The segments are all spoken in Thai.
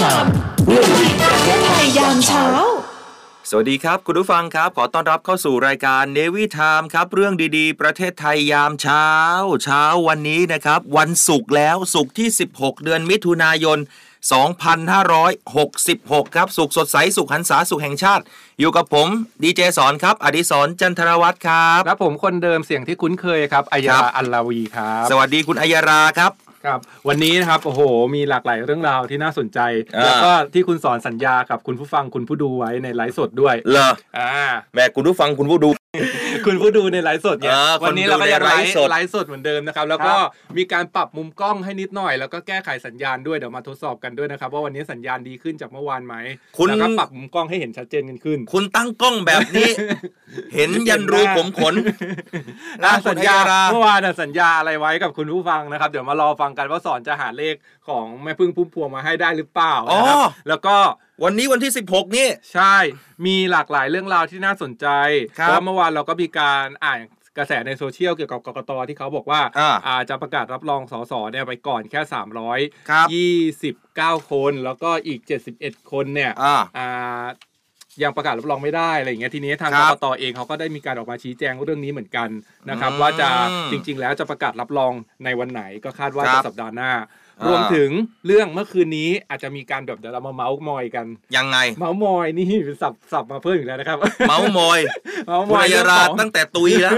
ชามเรื่องดีประเทศไทยยามเช้า สวัสดีครับคุณผู้ฟังครับ ขอต้อนรับเข้าสู่รายการเนวิทามครับ เรื่องดีๆ ประเทศไทยยามเช้า เช้าวันนี้นะครับ วันศุกร์แล้วศุกร์ที่ 16 เดือนมิถุนายน 2566 ครับสุขสดใสสุขหันษาสุขแห่งชาติ อยู่กับผมดีเจสอนครับ อดิศรจันทรวัตรครับครับผมคนเดิมเสียงที่คุ้นเคยครับอายาครับ อัลลาวีครับ สวัสดีคุณอัยยาราครับ ครับวันนี้นะครับโอ้โห มีหลากหลายเรื่องราวที่น่าสนใจ อ่า แล้วก็ที่คุณสอนสัญญากับคุณผู้ฟังคุณผู้ดูไว้ในไลฟ์สดด้วยเลออ่า แหม่คุณผู้ฟังคุณผู้ดู คุณผู้ดูในไลฟ์สดเนี่ยอ่าวันนี้เราก็ยังคนดูในไลไลฟ์ฟ์สดไลฟ์สดเหมือนเดิมนะครับ แล้วก็มีการปรับมุมกล้องให้นิดหน่อย แล้วก็แก้ไขสัญญาณด้วยเดี๋ยวมาทดสอบกันด้วยนะครับว่าวันนี้สัญญาณดีขึ้นจากเมื่อวานไหมคุณแล้วก็ปรับมุมกล้องให้เห็นชัดเจนกันขึ้น คุณตั้งกล้องแบบนี้ เห็นยันรูผมขนนะนะคุณสัญญาอัยยาราเมื่อวานน่ะสัญญาอะไรไว้กับคุณผู้ฟังนะครับ เดี๋ยวมารอฟังกันว่าสอนจะหาเลขของแม่พึ่งพุ่มพวงมาให้ได้หรือเปล่านะครับอ๋อแล้วก็ วันนี้วันที่ 16 นี่ ใช่ มีหลากหลายเรื่องราวที่น่าสนใจครับเพราะเมื่อวานเราก็มีการอ่านกระแสในโซเชียลเกี่ยวกับกกตที่เขาบอกว่าอ่าอาจจะประกาศรับรองสสเนี่ยไปก่อนแค่ครับ329 คน แล้วก็อีก 71 คนเนี่ยอ่าอ่ายังประกาศรับรองไม่ได้อะไรอย่างเงี้ยทีนี้ทางคกรับกตเองเขาก็ได้มีการออกมาชี้แจงเรื่องนี้เหมือนกันนะครับอืมว่าจะจริง ๆ แล้วจะประกาศรับรองในวันไหนก็คาดว่าครัจะบสัปดาห์หน้าอ่า รรวมถึงเรื่องเมื่อคืนนี้อาจจะมีการแบบเดี๋ยวเรามาเมาส์มอยกัน ยังไง เมาส์มอยนี่สับสับมาเพิ่มอีกแล้วนะครับ เมาส์มอยเมาส์มคุณอยอัยเรื่องราของตั้งแต่ตุยแล้ว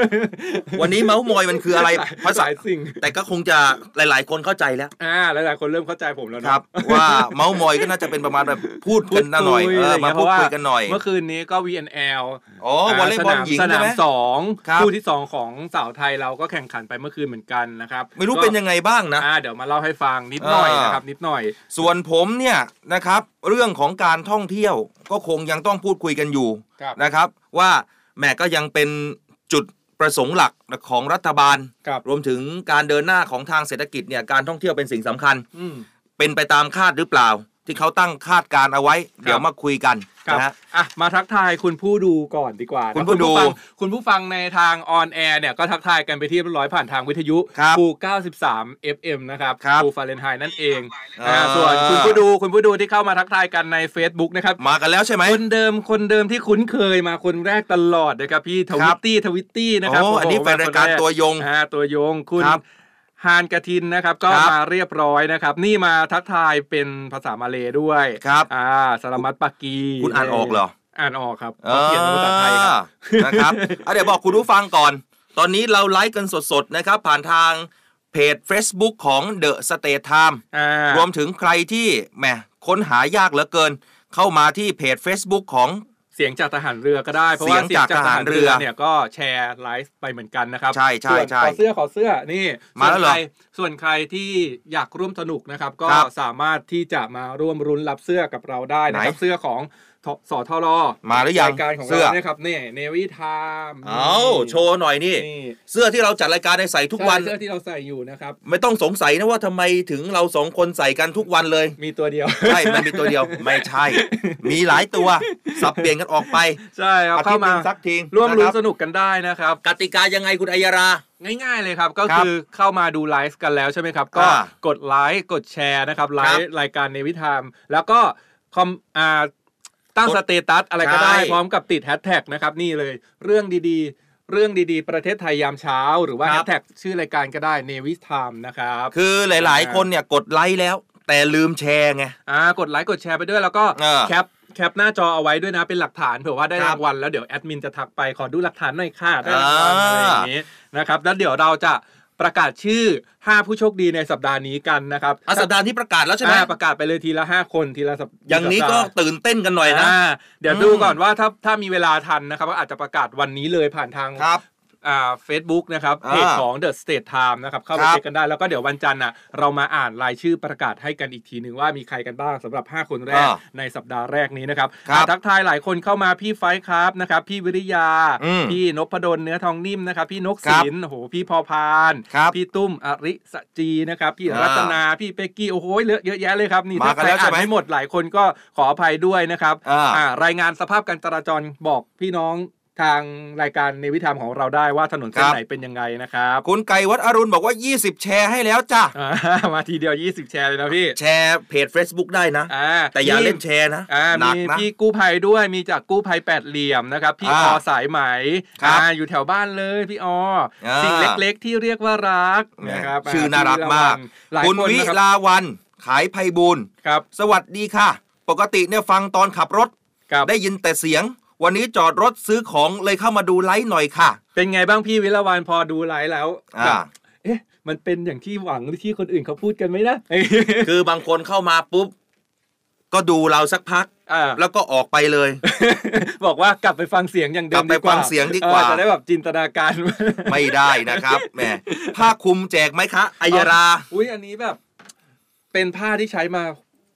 วันนี้เมาส์มอยมันคืออะไรภาษาหลายสิ่ง แต่ก็คงจะหลาย ๆ คนเข้าใจแล้ว อ่าหลาย ๆ คนเริ่มเข้าใจผมแล้วนะครับ ว่าเมาส์มอยก็น่าจะเป็นประมาณแบบพูดกันหน่อยพูดคุเอออะไรมาเงี้ยพูดเพราะว่าคุยกันหน่อย เมื่อคืนนี้ก็ VNL อ๋อวอลเลย์บอลหญิงสใช่นามไหมสองครับคู่ที่สองของสาวไทยเราก็แข่งขันไปเมื่อคืนเหมือนกันนะครับ ไม่รู้เป็นยังไงบ้างนะอ่าเดี๋ยวมาเล่าให้ฟังนิดหน่อยอ่านนะครับนิดหน่อย ส่วนผมเนี่ยนะครับเรื่องของการท่องเที่ยวก็คงยังต้องพูดคุยกันอยู่ครับนะครับ ว่าแหม่ก็ยังเป็นจุดประสงค์หลักของรัฐบาลครับรวมถึงการเดินหน้าของทางเศรษฐกิจเนี่ยการท่องเที่ยวเป็นสิ่งสำคัญอืมเป็นไปตามคาดหรือเปล่า ที่เขาตั้งคาดการเอาไว้ เดี๋ยวมาคุยกันครับ นะฮะ อะมาทักทายคุณผู้ดูก่อนดีกว่านะคุณผู้ดูฟังคุณผู้ฟังในทางออนแอร์เนี่ยก็ทักทายกันไปที่เรียบร้อยผ่านทางวิทยุครับปู93 FM นะครับครับปูฟาเรนไฮต์นั่นเองอ่าอ่าส่วนคุณผู้ดูคุณผู้ดูที่เข้ามาทักทายกันใน Facebook นะครับมากันแล้วใช่ไหม คนเดิมคนเดิมที่คุ้นเคยมาคนแรกตลอดนะครับพี่ทควิรัตบตี้ทวิตตี้นะครับโอ้โโหอันนี้แฟนรายการมคแตัวยงอ่าตัวยงคุณครับ ฮานกระทินนะครับ ก็ครับมาเรียบร้อยนะครับ นี่มาทักทายเป็นภาษามาเลยด้วยครับอ่าสลามัตปากี คุณอ่านออกเหรอ อ่านออกครับเอเขาเขียนเป็นภาษาไทยครับอนะครับอะเดี๋ยวบอกคุณผู้ฟังก่อน ตอนนี้เราไลฟ์กันสดๆนะครับ ผ่านทางเพจ Facebook ของ The State Time อ่ารวมถึงใครที่แหมค้นหายากเหลือเกิน เข้ามาที่เพจ Facebook ของ เสียงจากทหารเรือก็ได้ เพราะว่าเสียงจากทหารเรือเนี่ยก็แชร์ไลฟ์ไปเหมือนกันนะครับ ใช่ใช่ส่วนใช่ขอเสื้อขอเสื้อนี่มาแล้วเหรอส่นใคส่วนใครที่อยากร่วมสนุกนะครับ ก็ครับสามารถที่จะมาร่วมรุ้นรับเสื้อกับเราได้นะครับไหนเสื้อของ ทสทรมาหรือยังรายการของเสื้เราอเนี่ยครับเนี่ยเนวิทามเอาโชว์หน่อยนี่นี่เสื้อที่เราจัดรายการในใส่ทุกวันใช่เสื้อที่เราใส่อยู่นะครับ ไม่ต้องสงสัยนะว่าทำไมถึงเราสองคนใส่กันทุกวันเลย มีตัวเดียวใช่มันมีตัวเดียวไม่ใช่ มีหลายตัวสับเปลี่ยนกันออกไป ใช่ครับอาทิเข้าตย์หมานึ่งสักทีร่วมรุ้นนะคสบนุกกันได้นะครับ กติกายังไงคุณอัยยาราง่ายๆเลยครับ ก็ครับคือเข้ามาดูไลฟ์กันแล้วใช่ไหมครับ ก็อ่ากดไลค์กดแชร์นะครับไลฟ์ครับรายการ Navy Time แล้วก็คอมอ่า ตั้งกดสเตตัสอะไรก็ได้ใช่พร้อมกับติดแฮชแท็กนะครับนี่เลยเรื่องดีๆ เรื่องดีๆ ประเทศไทยยามเช้า หรือว่าครับแฮชแท็กชื่อรายการก็ได้ Navy Time นะครับคือหลายๆ คนเนี่ยกดไลค์แล้ว แต่ลืมแชร์ไงอ่ากดไลค์กดแชร์ไปด้วยแล้วก็เออแคปแคปหน้าจอเอาไว้ด้วยนะเป็นหลักฐานเผื่อว่าได้ครับรางวัลแล้วเดี๋ยวแอดมินจะทักไปขอดูหลักฐานหน่อยค่ะได้รางวัลอ่าอะไรอย่างนี้นะครับแล้วเดี๋ยวเราจะ ประกาศชื่อ 5 ผู้โชคดีในสัปดาห์นี้กันนะครับอะสัปดาห์ที่ประกาศแล้วใช่ไหมอ่าประกาศไปเลยทีละ 5 คนทีละสัปอย่างนี้ก็สัปดาห์ตื่นเต้นกันหน่อยนะ อ่าเดี๋ยวอืมดูก่อนว่าถ้าถ้ามีเวลาทันนะครับก็อาจจะประกาศวันนี้เลยผ่านทางครับ อ่าเฟซบุ๊กนะครับอ่าเพจของ The State Time นะครับเข้าไปครับเช็คกันได้แล้วก็เดี๋ยววันจันทร์น่ะเรามาอ่านรายชื่อประกาศให้กันอีกทีหนึ่งว่ามีใครกันบ้างสำหรับ 5 คนแรกอ่าในสัปดาห์แรกนี้นะครับครับอ่าทักทายหลายคนเข้ามาพี่ไฟท์ครับนะครับพี่วิริยาอืมพี่นพดลเนื้อทองนิ่มนะครับพี่นกครับศิลป์โอ้โหพี่พอพานครับพี่ตุ้มอริสจีนะครับพี่อ่ารัตนาพี่เป๊กกี้โอ้โหเยอะเยอะแยะเลยครับนี่มากันถ้าแล้วใครใช่อ่านไหมไม่หมดหลายคนก็ขออภัยด้วยนะครับอ่าอ่ารายงานสภาพการจราจรบอกพี่น้อง ทางรายการในวิธามของเราได้ว่าถนนเส้นไหนเป็นยังไงนะครับ คุณไก่วัดอรุณบอกว่า 20 แชร์ให้แล้วจ้ะอ่ามาทีเดียว 20 แชร์เลยนะพี่ แชร์เพจ Facebook ได้นะอ่าแต่อย่ามีเล่นแชร์นะอ่าหนัมีกนะพี่กู้ภัยด้วยมีจากกู้ภัยแปดเหลี่ยมนะครับ พี่ออ่าอสายไหมครับอ่าอยู่แถวบ้านเลยพี่อออ่าสิ่งเล็กๆที่เรียกว่ารักนะครับชื่อน่ารักมากหลายคุณคนวินะครับลาวันขายไพบูลย์ครับ สวัสดีค่ะ ปกติเนี่ยฟังตอนขับรถครับได้ยินแต่เสียง วันนี้จอดรถซื้อของเลยเข้ามาดูไลฟ์หน่อยค่ะ เป็นไงบ้างพี่วิลาวันพอดูไลฟ์แล้วอ่าแบบเอ๊ะ มันเป็นอย่างที่หวังหรือที่คนอื่นเขาพูดกันไหมนะคือบางคนเข้ามาปุ๊บก็ดูเราสักพักอ่าแล้วก็ออกไปเลย บอกว่ากลับไปฟังเสียงอย่างเดิกลัมบไปดีกว่าฟังเสียงดีกว่าเออจะได้แบบจินตนาการ ไม่ได้นะครับแหมผ้าคลุมแจกไหมคะอัยรา อุ้ยอันนี้แบบ เป็นผ้าที่ใช้มา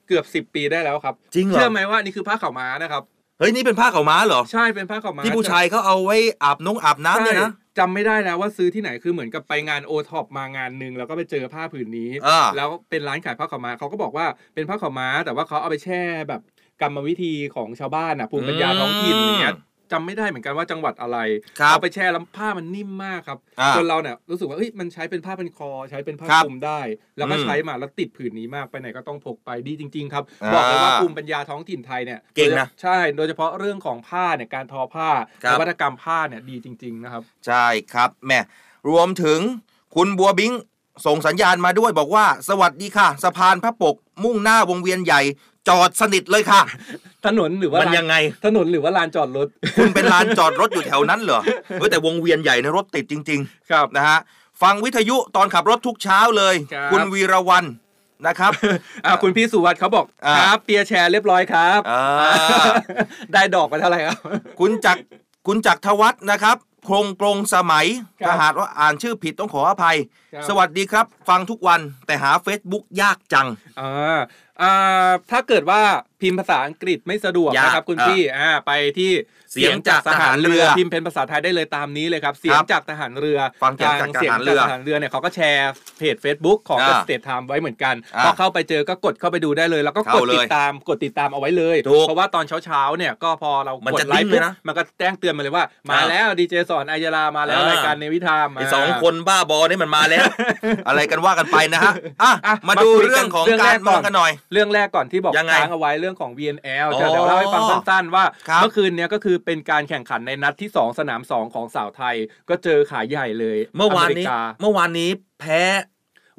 เกือบสิบปีได้แล้วครับ จริงเหรอเชื่อไหมว่านี่คือผ้าขาวม้านะครับ เฮ้ย นี่เป็นผ้าขาวม้าเหรอ ใช่เป็นผ้าขาวม้าที่ผู้ชายเขาเอาไว้อาบนงอาบน้ำเนี่ยนะใช่จำไม่ได้แล้วว่าซื้อที่ไหนคือเหมือนกับไปงานโอท็อปมางานหนึ่งแล้วก็ไปเจอผ้าผืนนี้อ่าแล้วเป็นร้านขายผ้าขาวม้าเขาก็บอกว่าเป็นผ้าขาวม้า แต่ว่าเขาเอาไปแช่แบบกรรมวิธีของชาวบ้านอะภูมิปัญญาท้องถิ่นอย่างเงี้ย จำไม่ได้เหมือนกันว่าจังหวัดอะไรครับเอาไปแช่แล้วผ้ามันนิ่มมากครับอ่าจนเราเนี่ยรู้สึกว่าเอ้ยมันใช้เป็นผ้าเป็นคอ ใช้เป็นผ้าครับคลุมได้ แล้วก็อืมใช้มาแล้วติดผืนนี้มากไปไหนก็ต้องพกไปดีจริง ๆ ครับอ่าบอกเลยว่าภูมิปัญญาท้องถิ่นไทยเนี่ยเก่งนะใช่โดยเฉพาะเรื่องของผ้าเนี่ยการทอผ้าครับนวัตกรรมผ้าเนี่ยดีจริง ๆนะครับ ใช่ครับแหม่รวมถึงคุณบัวบิงส่งสัญญาณมาด้วยบอกว่า สวัสดีค่ะ สะพานพระปกมุ่งหน้าวงเวียนใหญ่ จอดสนิทเลยค่ะ ถนนหรือว่ามันลานยังไง ถนนหรือว่าลานจอดรถ คุณเป็นลานจอดรถอยู่แถวนั้นเหรอเฮ้ยแต่วงเวียนใหญ่ในะรถติดจริงครับๆนะฮะฟังวิทยุตอนขับรถทุกเช้าเลย ครับ คุณวีรวันนะครับ อ่าคุณพี่สุวัสด์เขาบอกอ่า ครับเปียร์แชร์เรียบร้อยครับอ่าได้ดอกไปเท่าไหร่ครับ คุณจักรคุณจักรทวัฒน์นะครับโครงกรงสมัยครับถ้าหากว่าอ่านชื่อผิดต้องขออภัย ครับ สวัสดีครับ ฟังทุกวันแต่หา Facebook ยากจัง อ่าอ่า ถ้าเกิดว่า พิมพ์ภาษาอังกฤษไม่สะดวกยากนะครับคุณอ่าพี่อ่าไปที่เสียงจากทหารเรือ พิมพ์เป็นภาษาไทยได้เลยตามนี้เลยครับ เสียงจากทหารเรือฟังจากทางทเสียงหารเรืจากอทหารเรือเนี่ยเขาก็แชร์เพจ Facebook ของอ่า The State Time ไว้เหมือนกันอ่าพอเข้าไปเจอก็กดเข้าไปดูได้เลย แล้วก็กเข้าดเลยติดตามกดติดตามเอาไว้เลยถูกเพราะว่าตอนเช้าๆเนี่ยก็พอเรามันกดจะไลดิ้ฟ์งเลยปุ๊บนะมันก็แจ้งเตือนมาเลยว่า มาอ่าแล้วดีเจสอนอายาลามาแล้วอ่ารรายการในวิธามไอสองคนบ้าบอนี่มันมาแล้ว อะไรกันว่ากันไปนะฮะอะอะมาดูมาคุยกันเรื่องของเรื่องกาแรรกเมืองก่อนกันหน่อย เรื่องแรกก่อนที่บอกยังไงค้างเอาไว้เรื่องของ VNL อ๋อจะเดี๋ยวเล่าให้ฟังสั้นๆ ว่าครับเมื่อคืนเนี้ยก็คือเป็นการแข่งขันในนัดที่ 2 สนาม 2 ของสาวไทย ก็เจอขาใหญ่เลยเมื่อวานนี้ริกาเมื่อวานนี้แพ้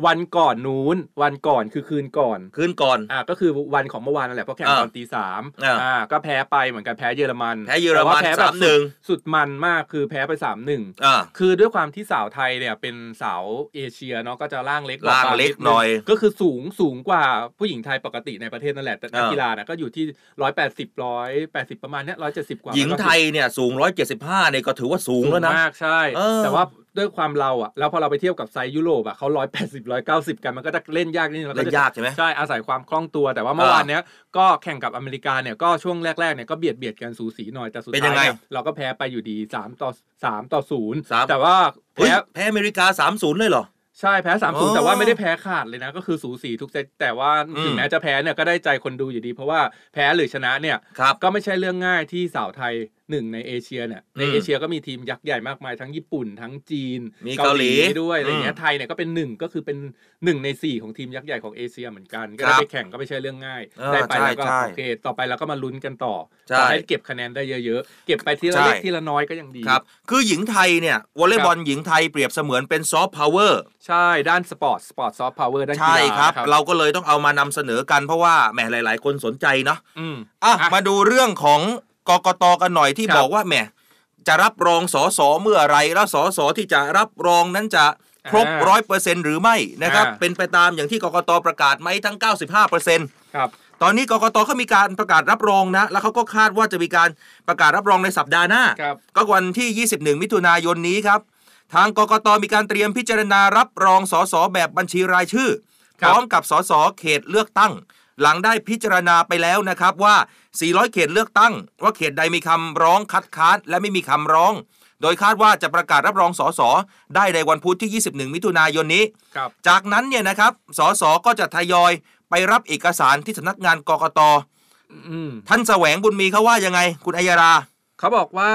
วันก่อนนู้น วันก่อนคือคืนก่อน คืนก่อน อ่าก็คือวันของเมื่อวานนั่นแหละเพราะแข่งอ่าตอนตีสามอ่าอ่าก็แพ้ไปเหมือนกันแพ้เยอรมัน แพ้เยอรมันแต่ว่าแพ้แบบสามหนึ่งสุดสุดมันมากคือแพ้ไปสามหนึ่งอ่าคือด้วยความที่สาวไทยเนี่ยเป็นสาวเอเชียเนาะก็จะร่างเล็กร่างเล็กหน่อย ก็คือสูงสูงกว่าผู้หญิงไทยปกติในประเทศนั่นแหละแต่นักอ่ากีฬาน่ะก็อยู่ที่ร้อยแปดสิบร้อยแปดสิบประมาณเนี้ยร้อยเจ็ดสิบกว่าหญิงไทยเนี่ยสูง175เนี่ยก็ถือว่าสูงสูงแล้วนะมากใช่เออแต่ว่า ด้วยความเราอะแล้วพอเราไปเทียบกับไซส์ยุโรปอะเขาร้อยแปดสิบร้อยเก้าสิบกันมันก็จะเล่นยากนิดนึงแล้วเล่นจะยากใช่ไหมใช่อาศัยความคล่องตัวแต่ว่าเมื่อวานเนี้ยก็แข่งกับอเมริกาเนี่ยก็ช่วงแรกๆเนี่ยก็เบียดเบียดกันสูสีหน่อยแต่สุดเป็นยัท้ายงไงเนี่ยเราก็แพ้ไปอยู่ดีสามต่อสามต่อศูนย์สามแต่ว่าเฮ้ยแพ้แพ้อเมริกา3-0เลยเหรอใช่แพ้สามอ๋ศูนอย์แต่ว่าไม่ได้แพ้ขาดเลยนะ ก็คือสูสีทุกเซตแต่ว่าอืมถึงแม้จะแพ้เนี่ยก็ได้ใจคนดูอยู่ดี เพราะว่าแพ้หรือชนะเนี่ยครับก็ไม่ใช่เรื่องง่ายที่สาวไทย หนึ่งในเอเชียเนี่ยในอืมเอเชียก็มีทีมยักษ์ใหญ่มากมายทั้งญี่ปุ่นทั้งจีนมีเกาหลีด้วยอะไรเงี้ยอืมไทยเนี่ยก็เป็นหนึ่งก็คือเป็นหนึ่งในสี่ของทีมยักษ์ใหญ่ของเอเชียเหมือนกันก็ครัได้บไปแข่งก็ไม่ใช่เรื่องง่ายเออได้ไปแล้วก็ใช่ใช่โอเคต่อไปเราก็มาลุ้นกันต่อใช่ขอให้เก็บคะแนนได้เยอะๆ เก็บไปทีละใช่เล็กทีละน้อยก็ยังดีครับคือหญิงไทยเนี่ยวอลเลย์บอลหญิงไทยเปรียบเสมือนเป็น soft power ใช่ด้าน sport sport soft power ด้านกีฬาใช่ครับนะเราก็เลยต้องเอามานำเสนอกันเพราะว่าแหมหลาย ๆ คนสนใจเนาะอืมอะอะมาดูเรื่องของ กกตกันหน่อยที่ครับบอกว่าแหมจะรับรองสอสอเมื่อไหรแล้วสอสอที่จะรับรองนั้นจะครบอ่าร้อยเปอร์เซ็นต์หรือไม่นะครับอ่าเป็นไปตามอย่างที่กกตประกาศไหมทั้ง 95เปอร์เซ็นครับตอนนี้กกตเขามีการประกาศรับรองนะ แล้วเขาก็คาดว่าจะมีการประกาศรับรองในสัปดาห์หน้าครับก็วันที่ 21 มิถุนายนนี้ครับ ทางกกตมีการเตรียมพิจารณารับรองสสแบบบัญชีรายชื่อพครับร้อมกับสสเขตเลือกตั้ง หลังได้พิจารณาไปแล้วนะครับว่า 400 เขตเลือกตั้ง ว่าเขตใดมีคำร้องคัดค้านและไม่มีคำร้อง โดยคาดว่าจะประกาศรับรองสสได้ในวันพุธที่ 21 มิถุนายนนี้ครับจากนั้นเนี่ยนะครับสสก็จะทยอยไปรับเอกสารที่สำนักงานกกตอืมท่านแสวงบุญมีเขาว่ายังไง คุณอัยรา เขาบอกว่า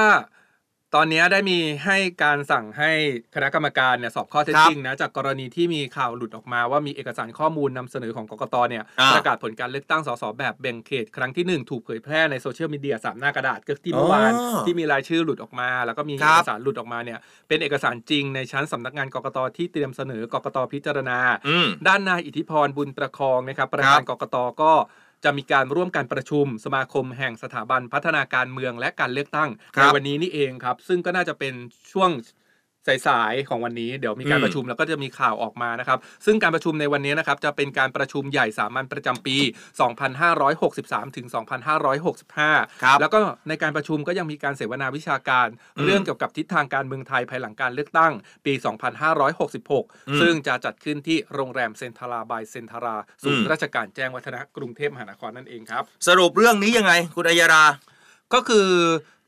ตอนนี้ได้มีให้การสั่งให้คณะกรรมการเนี่ยสอบข้อเท็จครับจริงนะจากกรณีที่มีข่าวหลุดออกมาว่ามีเอกสารข้อมูลนำเสนอของกกตเนี่ยอ่าประกาศผลการเลือกตั้งสสแบบแบ่งเขต ครั้งที่หนึ่งถูกเผยแพร่ในโซเชียลมีเดียสามหน้ากระดาษก็ที่เมื่อวานอ๋อที่มีรายชื่อหลุดออกมา แล้วก็มีครัเอบกสารหลุดออกมาเนี่ยเป็นเอกสารจริงในชั้นสำนักงานกกตที่เตรียมเสนอกกตพิจารณาอืมด้านนายอิทธิพรบุญประคองนะครับประครัธานบกกตก็ จะมีการร่วมการประชุมสมาคมแห่งสถาบันพัฒนาการเมืองและการเลือกตั้งครัในบวันนี้นี่เองครับ ซึ่งก็น่าจะเป็นช่วง สายๆของวันนี้เดี๋ยวมีการอืมประชุมแล้วก็จะมีข่าวออกมานะครับ ซึ่งการประชุมในวันนี้นะครับจะเป็นการประชุมใหญ่สามัญประจำปี 2563 ถึง 2565ครับแล้วก็ในการประชุมก็ยังมีการเสวนาวิชาการอืมเรื่องเกี่ยวกับทิศทางการเมืองไทยภายหลังการเลือกตั้งปีอืม2566 ซึ่งจะจัดขึ้นที่โรงแรมเซนทราบายเซนทราศูนอืย์มราชการแจ้งวัฒนะกรุงเทพมหานครนั่นเองครับ สรุปเรื่องนี้ยังไงคุณอัยรา ก็คือ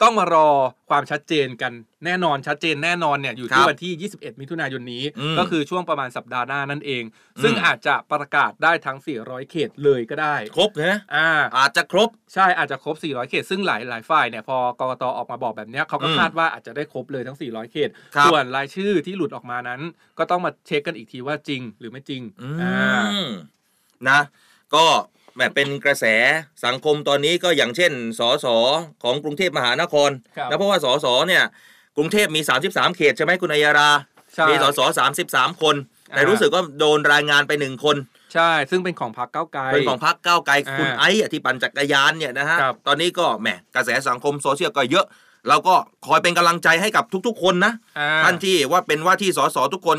ต้องมารอความชัดเจนกันแน่นอนชัดเจนแน่นอนเนี่ยอยู่ครัที่บวันที่ 21 มิถุนายนนี้อืมก็คือช่วงประมาณสัปดาห์หน้านั่นเอง ซึ่งอืมอาจจะประกาศได้ทั้ง 400 เขตเลยก็ได้ ครบนะอ่าอาจจะครบใช่อาจจะครบ 400 เขต ซึ่งหลายหลายฝ่ายเนี่ยพอกกตออกมาบอกแบบเนี้ยเขาก็อืมคาดว่าอาจจะได้ครบเลยทั้ง 400 เขตครับส่วนรายชื่อที่หลุดออกมานั้น ก็ต้องมาเช็คกันอีกทีว่าจริงหรือไม่จริงอือ่ามนะ ก็ แบบเป็นกระแสสังคมตอนนี้ก็อย่างเช่น สสของกรุงเทพมหานครครับนะเพราะว่าสสเนี่ยกรุงเทพมี 33 เขตใช่ไหมคุณอัยรา ใช่มีสส33 คนแต่อ่ารู้รู้สึกว่าโดนรายงานไปหนึ่งคน ใช่ ซึ่งเป็นของพรรคก้าวไกล เป็นของพรรคก้าวไกลอ่าคุณไอ้อะที่ปั่นจักรยานเนี่ยนะฮะ ครับ ตอนนี้ก็แหมกระแสสังคมโซเชียลก็เยอะเราก็คอยเป็นกำลังใจให้กับทุกๆ คนนะ อ่า ท่านที่ว่าเป็นว่าที่สสทุกคน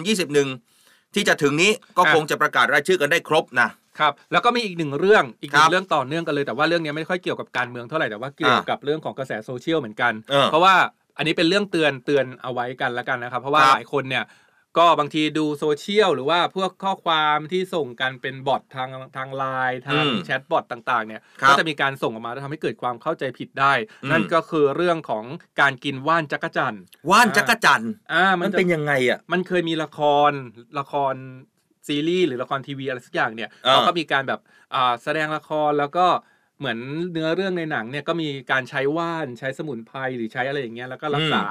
21 ที่จะถึงนี้ก็อะ คงจะประกาศรายชื่อกันได้ครบนะ ครับแล้วก็มีอีกหนึ่งเรื่องอีกหนึ่งครับเรื่องต่อเนื่องกันเลยแต่ว่าเรื่องนี้ไม่ค่อยเกี่ยวกับการเมืองเท่าไหร่แต่ว่าเกี่ยวอ่ากับเรื่องของกระแสโซเชียลเหมือนกัน เออเพราะว่าอันนี้เป็นเรื่องเตือนเตือนเอาไว้กันแล้วกันนะครับ เพราะว่าครับหลายคนเนี่ยก็บางทีดูโซเชียลหรือว่าพวกข้อความที่ส่งกันเป็น bot ทางทางไลน์ทางอืม chatbot ต่างๆเนี่ยครับก็จะมีการส่งออกมาแล้วทำให้เกิดความเข้าใจผิดได้ อืม นั่นก็คือเรื่องของการกินว่านจักรจันทร์ว่านจักรจันทร์อ่ามันมันจะเป็นยังไงอะ มันเคยมีละครละคร ซีรีส์หรือละครทีวีอะไรสักอย่างเนี่ยอ่าเขาก็มีการแบบอ่าแสดงละครแล้วก็เหมือนเนื้อเรื่องในหนังเนี่ยก็มีการใช้ว่านใช้สมุนไพรหรือใช้อะไรอย่างเงี้ยแล้วก็รักษา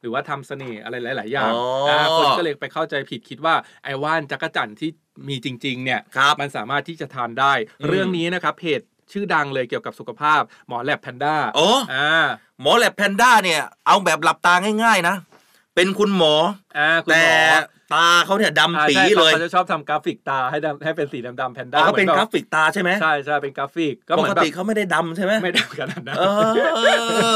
หรือว่าทำเสน่ห์อะไรหลาย ๆ อย่างอ๋ออ่าคนก็เลยไปเข้าใจผิดคิดว่าไอ้ว่านจักรจันทร์ที่มีจริง ๆ เนี่ยครับมันสามารถที่จะทานได้อืมเรื่องนี้นะครับเพจชื่อดังเลยเกี่ยวกับสุขภาพหมอแลบแพนด้าโอ้อ่าหมอแลบแพนด้าเนี่ยเอาแบบหลับตาง่าย ๆ นะเป็นคุณหมออ่าคุณแต่หมอ ตาเขาเนี่ยดำอ่าปีใช่เลยเขาจะชอบทำกราฟิกตาให้ดำให้เป็นสีดำๆแพนด้าอ๋อเขาเป็นหมือนกราฟิกตาใช่ไหมใช่ใช่เป็นกราฟิกก็เหมือนแบบปกติเขาไม่ได้ดำใช่ไหมไม่ได้ขนาดนั้นเอ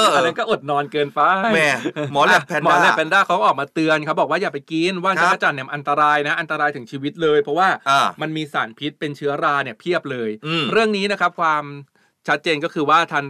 ออันนั้นก็อดนอนเกินไปแหม่หมอแลบแพนด้าหมอแลบแพนด้าเขาก็ออกมาเตือนเขาบอกว่าอย่าไปกินว่านครัจับกรจันทร์เนี่ยมันอันตรายนะอันตรายถึงชีวิตเลย เพราะว่าอ่ามันมีสารพิษเป็นเชื้อราเนี่ยเพียบเลยอืมเรื่องนี้นะครับความชัดเจนก็คือว่าทัน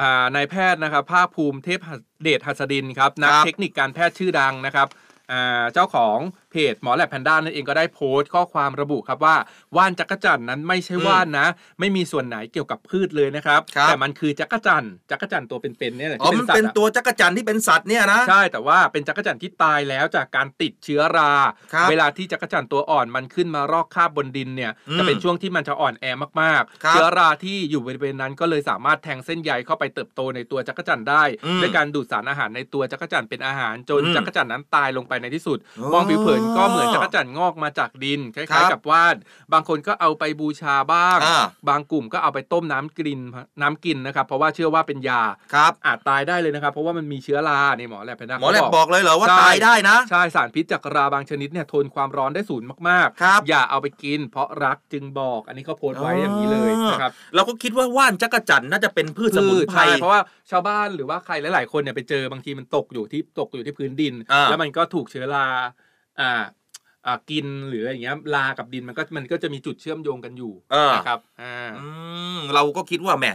อ่านายแพทย์นะครับภาคภูมิเทพเดชหัสดินครับนักครับเทคนิคการแพทย์ชื่อดังนะครับอ่าเจ้าของ เพจหมอแลบแพนด้านั่นเองก็ได้โพสต์ข้อความระบุครับว่าว่านจักรจันทร์นั้นไม่ใช่ว่านนะ ไม่มีส่วนไหนเกี่ยวกับพืชเลยนะครับครับ แต่มันคือจักรจันทร์จักรจันทร์ตัวเป็นๆเนี่ยแหละอ๋อที่มันสัตเป็นว์อะตัวจักรจันทร์ที่เป็นสัตว์เนี่ยนะ ใช่แต่ว่าเป็นจักรจันทร์ที่ตายแล้วจากการติดเชื้อรา ครับเวลาที่จักรจันทร์ตัวอ่อนมันขึ้นมารอกคาบบนดินเนี่ยอืมจะเป็นช่วงที่มันจะอ่อนแอมากครับๆเชื้อราที่อยู่บริเวณนั้นก็เลยสามารถแทงเส้นใยเข้าไปเติบโตในตัวจักรจันทร์ได้อืมด้วยการดูดสารอาหารในตัวจักรจันทร์เป็นอาหารจนอืมจักรจันทร์นั้นตายลงไปในที่สุดโอ้มองผิวเผินก็เหมือนจักรจันทร์งอกมาจากดินคครัล้ายบๆกับว่านบางคนก็เอาไปบูชาบ้างอ่าบางกลุ่มก็เอาไปต้มน้ำกินน้ำกินนะครับ เพราะว่าเชื่อว่าเป็นยาครับอาจตายได้เลยนะครับ เพราะว่ามันมีเชื้อราในหมอแลบแพนด้าหมอแลบเขาบอกเลยเหรอว่าใช่ตายได้นะ ใช่สารพิษจากราบางชนิดเนี่ยทนความร้อนได้สูงมากครับอย่าเอาไปกิน เพราะรักจึงบอก อันนี้เขาโพสต์ไว้อย่างนี้เลยนะครับเราก็คิดว่าว่านจักรจันทร์น่าจะเป็นพืชสมุนไพรใช่เพราะว่าชาวบ้านหรือว่าใครหลาย ๆ คนเนี่ยไปเจอบางทีมันตกอยู่ที่ตกอยู่ที่พื้นดินอ่าแล้วมันก็ถูกเชื้อรา อ่าอ่ากินหรืออะไรอย่างเงี้ยลากับดินมันก็มันก็จะมีจุดเชื่อมโยงกันอยู่เออ นะครับอ่า อืมเราก็คิดว่าแหม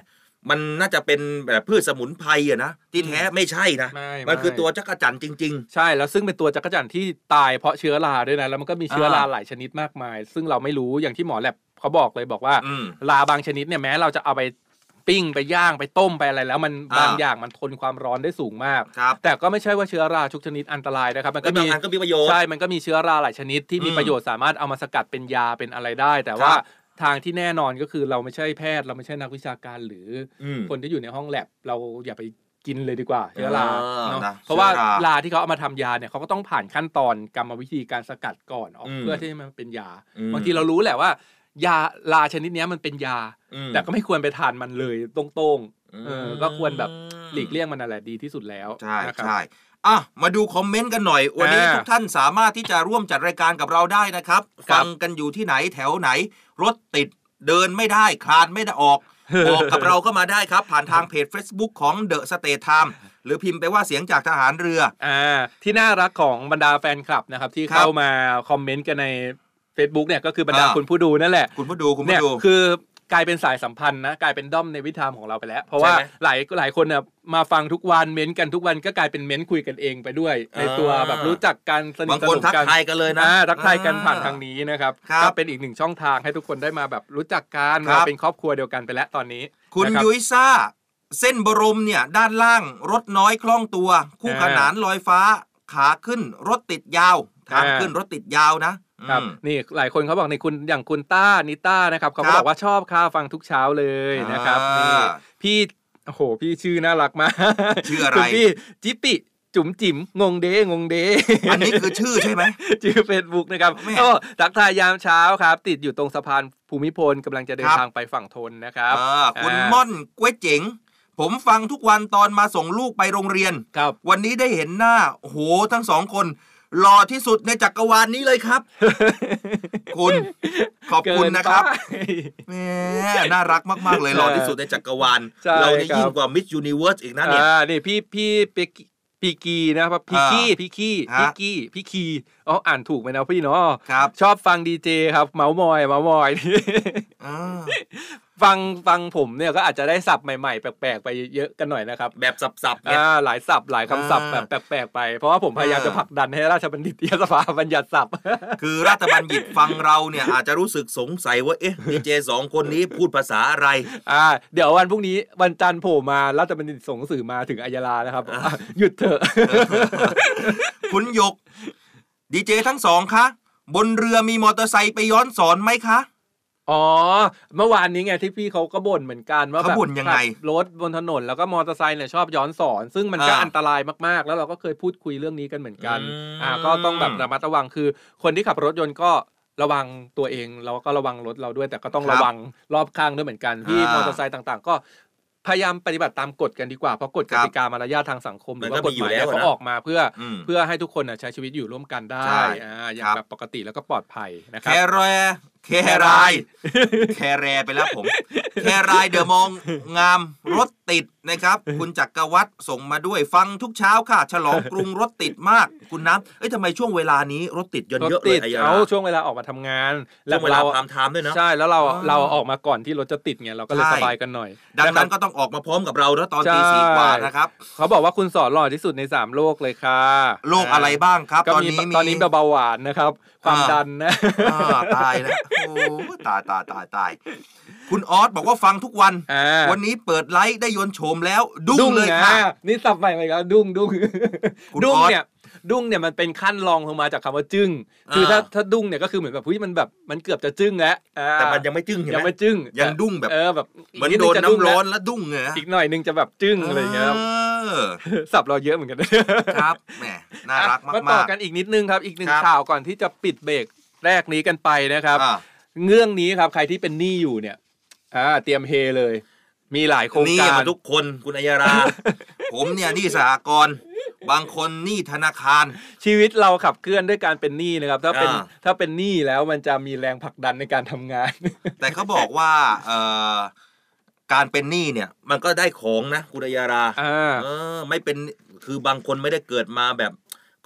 มันน่าจะเป็นแบบพืชสมุนไพรอะนะที่แท้ไม่ใช่นะไม่มันคือไม่ตัวจักรจันทร์จริง ใช่แล้วซึ่งเป็นตัวจักรจั่นที่ตายเพราะเชื้อราด้วยนะแล้วมันก็มีเชื้อราอ่า หลายชนิดมากมาย ซึ่งเราไม่รู้อย่างที่หมอแลบเขาบอกเลยบอกว่าอืมราบางชนิดเนี่ยแม้เราจะเอาไป ปิ้งไปย่างไปต้มไปอะไรแล้วมันอ่าบางอย่างมันทนความร้อนได้สูงมากๆครับแต่ก็ไม่ใช่ว่าเชื้อราทุกชนิดอันตรายนะครับ มันก็ก็บามีงอันก็มีประโยชน์ใช่ มันก็มีเชื้อราหลายชนิดที่มีอืมประโยชน์สามารถเอามาสกัดเป็นยาเป็นอะไรได้ แต่ว่าครับทางที่แน่นอนก็คือเราไม่ใช่แพทย์ เราไม่ใช่นักวิชาการหรืออืมคนที่อยู่ในห้องแลบเราอย่าไปกินเลยดีกว่าเชื้อราเออเนาะนะเพราะว่าเชื้อราราที่เขาเอามาทำยาเนี่ยเขาก็ต้องผ่านขั้นตอนกรรมวิธีการสกัดก่อนออกอืมเพื่อที่ให้มันเป็นยาอืมบางทีเรารู้แหละว่า ยาราชนิดเนี้ยมันเป็นยาอืมแต่ก็ไม่ควรไปทานมันเลยตรงๆเออก็ควรแบบหลีกอืมเลี่ยงมันนั่นแหละดีที่สุดแล้วใช่นะครับใช่อะมาดูคอมเมนต์กันหน่อย วันนี้อ่าทุกท่านสามารถที่จะร่วมจัดรายการกับเราได้นะครับครับ ฟังกันอยู่ที่ไหนแถวไหน รถติดเดินไม่ได้คลานไม่ได้ออกบอกกับเราก็มาได้ครับ ผ่านทางเพจ Facebook ของ The State Time หรือพิมพ์ไปว่าเสียงจากทหารเรืออ่าที่น่ารักของบรรดาแฟนคลับนะครับ ที่ครับเข้ามาคอมเมนต์กันใน Facebook เนี่ยก็คือบรรดาอ่า คุณผู้ดูนั่นแหละคุณผู้ดูคุณเนี่ผู้ยดู คือกลายเป็นสายสัมพันธ์นะกลายเป็นด้อมในวิธามของเราไปแล้ว เพราะว่าใช่ไหมหลายหลายคนเนี่ยมาฟังทุกวันเม้นต์กันทุกวันก็กลายเป็นเม้นต์คุยกันเองไปด้วย ในตัวอ่า แบบรู้จักกันสนิทบางสคนนมทักกัน ทายกันเลยนะ อ่าทักทายกันอ่าผ่านทางนี้นะครับครับก็เป็นอีกหนึ่งช่องทางให้ทุกคนได้มาแบบรู้จักกันครัมาบเป็นครอบครัวเดียวกันไปแล้วตอนนี้คุณนะรับ ยุ้ยซ่า เส้นบรมเนี่ย ด้านล่าง รถน้อยคล่องตัว คู่อ่าขนานลอยฟ้า ขาขึ้นรถติดยาวทางอ่า ขึ้นรถติดยาวนะ ครับอืมนี่หลายคนเขาบอกนี่คุณอย่างคุณต้านิต้านะครับเขาครัก็บบอกว่าชอบค่ะฟังทุกเช้าเลยนะครับอ่านี่นี่พี่โอ้โหพี่ชื่อน่ารักมากชื่ออะไรคุณพี่จิปปิจุ๋มจิ๋มงงเดงงเด อันนี้คือชื่อใช่ไหมชื่อเฟซบุ๊กนะครับแม่ก็ทักทายยามเช้าครับ ติดอยู่ตรงสะพานภูมิพลกำลังจะเดินครับทางไปฝั่งทนนะครับอ่าคุณอ่าม่อนกล้วยเจ๋ง ผมฟังทุกวันตอนมาส่งลูกไปโรงเรียนครับวันนี้ได้เห็นหน้าโอ้โหทั้งสองคน หล่อที่สุดในจักรวาลนี้เลยครับ คุณขอบคุณนะครับเกิไปแหมน่ารักมากๆเลยหล่อที่สุดในจักรวาลใช่เรานี่ครับยิ่งกว่ามิสยูนิเวิร์สอีกนะเนี่ยอ่านี่พี่พี่เปกพี่กีนะครับพี่กี้พี่กี้ฮะพี่กี้พี่คีอ๋ออ่านถูกไหมนะพี่เนาะครับ ชอบฟังดีเจครับ เมาส์มอย เมาส์มอยอ่า ฟังฟังผมเนี่ยก็อาจจะได้ศัพท์ใหม่ๆ แปลกๆ ไปเยอะกันหน่อยนะครับ แบบสับๆเนี่ยอ่าหลายศัพท์หลายคำศัพท์อ่าแบบแปลกๆไป เพราะว่าผมพยายามอ่าจะผลักดันให้ราชบัณฑิตยสภาบัญญัติศัพท์ คือราชบัณฑิตฟังเราเนี่ยอาจจะรู้สึกสงสัยว่าเอ๊ะดีเจสองคนนี้พูดภาษาอะไรอ่าเดี๋ยววันพรุ่งนี้วันจันทร์โผล่มาราชบัณฑิตส่งหนังสือมาถึงอัยาลานะครับอะหยุดเถอะคุณหยกดีเจทั้งสองคะบนเรือมีมอเตอร์ไซค์ไปย้อนสอนไหมคะ อ๋อ เมื่อวานนี้ไงที่พี่เขาก็บ่นเหมือนกันว่าเขาแบบบ่นยังไงขับรถบนถนนแล้วก็มอเตอร์ไซค์เนี่ยชอบย้อนสอน ซึ่งมันก็อ่าอันตรายมากๆ แล้วเราก็เคยพูดคุยเรื่องนี้กันเหมือนกันอืมอ่าก็ต้องแบบระมัดระวังคือ คนที่ขับรถยนต์ก็ระวังตัวเองแล้วก็ระวังรถเราด้วย แต่ก็ต้องระวังรอบข้างด้วยเหมือนกันที่อ่ามมอเตอร์ไซค์ต่างๆ ก็พยายามปฏิบัติตามกฎกันดีกว่า เพราะกฎกครับติกามารยาททางสังคมหรือมันก็ว่ากฎมีอยู่หมายเนี่ยแล้วเขานะออกมาเพื่ออมเพื่อให้ทุกคนน่ะใช้ชีวิตอยู่ร่วมกันได้ใช่อ่าอย่างครับแบบปกติแล้วก็ปลอดภัยนะคแครับแร แคราย แคแรไปแล้วผม แครายเดอะมองงามรถติดนะครับ คุณจักรวัตรส่งมาด้วยฟังทุกเช้าค่ะ ฉลองกรุงรถติดมาก คุณน้ำเอ้ยทำไมช่วงเวลานี้รถติดเยอะรถเยอะเลติยดอายาเอาช่วงเวลาออกมาทำงานช่วงเวลาเราพามไทม์ด้วยเนาะใช่แล้วเราอ๋อเราออกมาก่อนที่รถจะติดไงเราก็เลยใช่สบายกันหน่อย ดังนั้นะคก็รับต้องออกมาพร้อมกับเรานะตอนใช่ตีสี่กว่านะครับเขาบอกว่าคุณสอนหล่อที่สุดในสามโลกเลยค่ะโรคอะไรบ้างครับก็ตอนมีนี้มีตอนนี้เบาหวานนะครับ ความอ่าดันนะอ่าตายแล้วโอ้ตายตายตายตายคุณออสบอกว่าฟังทุกวันอ่าวันนี้เปิดไลฟ์ได้ยนต์โฉมแล้ว ดุ้งเลยนะค่ะนี่สับใหม่ไปแล้วดุ้งดุ้งคุณดุ้งออสเนี่ยดุ้งเนี่ยมันเป็นขั้นรองลงมาจากคำว่าจึ้ง คือถ้าถ้าดุ้งเนี่ยก็คือเหมือนแบบเฮ้ยมันแบบมันเกือบจะจึ้งแล้วอ่าแต่มันยังไม่จึ้งเห็นยังไหมไม่จึ้งยังดุ้งแบบเออแบบเหมือนกโดนจะดุ้งน้ำร้อนแล้วแล้วดุ้งไงอีกหน่อยนึงจะแบบจึ้งอะไรอย่างเงี้ยครับเออสับเราเยอะเหมือนกันครับแหมน่ารักมากมาๆต่อกันอีกนิดนึงครับ อีกหนึ่งครับข่าวก่อนที่จะปิดเบรก แรกนี้กันไปนะครับอ่าเรื่องนี้ครับใครที่เป็นหนี้อยู่เนี่ยอ่าเตรียมเฮเลย มีหลายโครงนี่การมาทุกคนคุณอัยรา ผมเนี่ยหนี่สหกรณ์บางคนหนี่ธนาคาร ชีวิตเราขับเคลื่อนด้วยการเป็นหนี้นะครับ ถ้าเป็นอ่าถ้าเป็นหนี้แล้วมันจะมีแรงผลักดันในการทำงาน แต่เขาบอกว่าเอ่อการเป็นหนี้เนี่ย มันก็ได้ของนะคุณอัยราอ่าเออไม่เป็นคือบางคนไม่ได้เกิดมาแบบ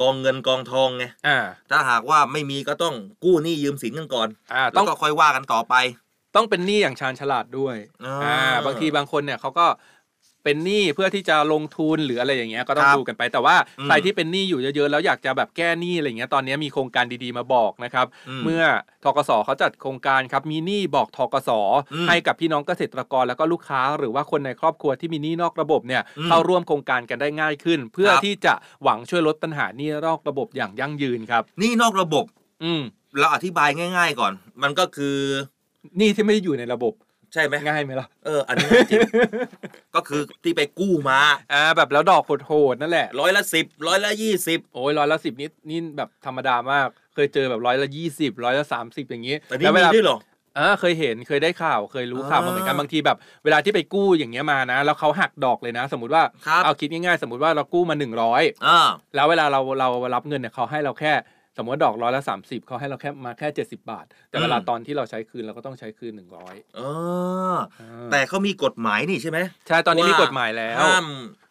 กองเงินกองทองไงอ่าถ้าหากว่าไม่มีก็ต้องกู้หนี้ยืมสินกันก่อนอ่าแล้ต้วองก็ค่อยว่ากันต่อไป ต้องเป็นหนี้อย่างชาญฉลาดด้วยอ่าอ่าบางทีบางคนเนี่ยเขาก็ เป็นหนี้เพื่อที่จะลงทุนหรืออะไรอย่างเงี้ยก็ต้องครับดูกันไป แต่ว่าอืมใครที่เป็นหนี้อยู่เยอะๆแล้วอยากจะแบบแก้หนี้อะไรเงี้ยตอนนี้มีโครงการดีๆมาบอกนะครับ อืมเมื่อทกสเขาจัดโครงการครับมีหนี้บอกทกสอืมให้กับพี่น้องเกษตรกรแล้วก็ลูกค้า หรือว่าคนในครอบครัวที่มีหนี้นอกระบบเนี่ยอืมเข้าร่วมโครงการกันได้ง่ายขึ้น เพื่อครับ ที่จะหวังช่วยลดปัญหาหนี้นอกระบบอย่างยั่งยืนครับ หนี่นอกระบบอืมเราอธิบายง่าย ๆ ก่อน มันก็คือ หนี้ที่ไม่ได้อยู่ในระบบ ใช่ไหมง่ายไหมล่ะเอออันนี้จริงก็คือที่ไปกู้มาอ่าแบบแล้วดอกโหดๆนั่นแหละร้อยละสิบร้อยละยี่สิบโอ้ยร้อยละสิบนี่นี่แบบธรรมดามาก เคยเจอแบบร้อยละยี่สิบร้อยละสามสิบอย่างนี้แต่นี่ล้วเวมีลาด้วยเหรออ่าเคยเห็นเคยได้ข่าวเคยรู้ข่าวมาเหมือนกันอ่าบางทีแบบ เวลาที่ไปกู้อย่างเงี้ยมานะ แล้วเขาหักดอกเลยนะ สมมติว่าครับเอาคิดง่ายๆ สมมติว่าเรากู้มาหนึ่งร้อยอ่าแล้วเวลาเราเรารับเงินเนี่ยเขาให้เราแค่ สมมติว่าดอกร้อยละสามสิบเขาให้เราแค่มาแค่เจ็ดสิบาท แต่เวลาอืมตอนที่เราใช้คืนเราก็ต้องใช้คืนหนึ่งร้อยเออ แต่เขามีกฎหมายนี่ใช่ไหมใช่ตอนนี้มีว่กฎหมายแล้วห้าม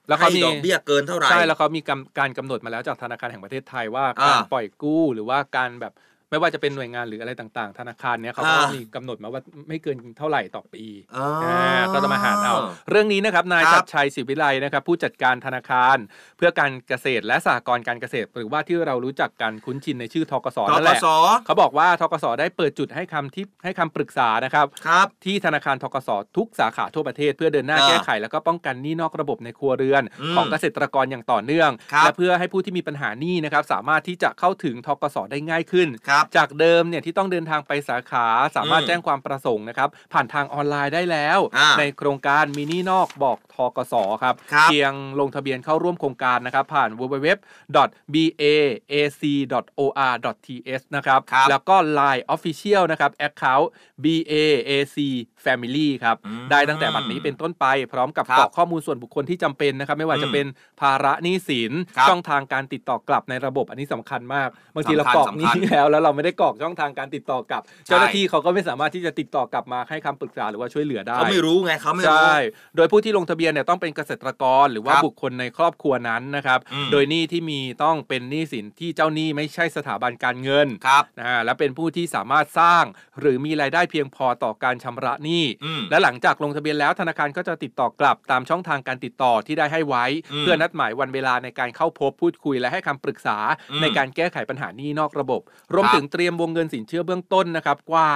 แล้วเขาให้มีดอกเบี้ยเกินเท่าไหร่ใช่แล้วเขามีกำการกำหนดมาแล้วจากธนาคารแห่งประเทศไทยว่าอ่าการปล่อยกู้หรือว่าการแบบ ไม่ว่าจะเป็นหน่วยงานหรืออะไรต่างๆ ธนาคารเนี้ยเขาก็อ่ามีมีกำหนดมาว่าไม่เกินเท่าไหร่ต่อปีอ่าอ่าก็จะมาหารเอา เรื่องนี้นะครับนายครับชัดชัยศิวิไลนะครับผู้จัดการธนาคาร เพื่อการเกษตรและสหกรณ์การเกษตร หรือว่าที่เรารู้จักกันคุ้นชินในชื่อทกสทนั่นกแหละสเขาบอกว่าทกสได้เปิดจุดให้คำที่ให้คำปรึกษานะครับครับที่ธนาคารทกสทุกสาขาทั่วประเทศ เพื่อเดินหน้าอ่าแก้ไข แล้วก็ป้องกันหนี้นอกระบบในครัวเรือนอืมของเกษตรกรอย่างต่อเนื่องครับและเพื่อให้ผู้ที่มีปัญหาหนี้นะครับสามารถที่จะเข้าถึงทกสได้ง่ายขึ้นครับ จากเดิมเนี่ยที่ต้องเดินทางไปสาขาสามารถอืมแจ้งความประสงค์นะครับผ่านทางออนไลน์ได้แล้ว อ่าในโครงการมินินอกบอกทกสครับ ครับเพียงลงทะเบียนเข้าร่วมโครงการนะครับ ผ่าน www.baac.or.th นะครับครับแล้วก็ Line Official นะครับ Account BAAC Family ครับ อืมได้ตั้งแต่บัดนี้เป็นต้นไป พร้อมกับครับกรอกข้อมูลส่วนบุคคลที่จำเป็นนะครับ ไม่ว่าจะเป็นภาระหนี้สินครับช่องทางการติดต่อกลับในระบบอันนี้สำคัญมาก บางทีเราสำคัญกรอกสำคัญนี้แล้วแล้วเราไม่ได้กรอกช่องทางการติดต่อกลับใช่เจ้าหน้าที่เขาก็ไม่สามารถที่จะติดต่อกลับมาให้คำปรึกษาหรือว่าช่วยเหลือได้เขาไม่รู้ไงเขาไม่ใชรู้่โดยผู้ที่ลงทะเบียนเนี่ยต้องเป็นเกษตรกรหรือว่าครับบุคคลในครอบครัวนั้นนะครับอืมโดยหนี้ที่มีต้องเป็นหนี้สินที่เจ้าหนี้ไม่ใช่สถาบันการเงินครับนะฮะและเป็นผู้ที่สามารถสร้างหรือมีรายได้เพียงพอต่อการชำระหนี้อืมและหลังจากลงทะเบียนแล้วธนาคารก็จะติดต่อกลับตามช่องทางการติดต่อที่ได้ให้ไว้อืมเพื่อนัดหมายวันเวลาในการเข้าพบพูดคุยและให้คำปรึกษาอืมในการแก้ไขปัญหาหนี้นอกระบบ รวมครับถึงเตรียมวงเงินสินเชื่อเบื้องต้นนะครับกว่า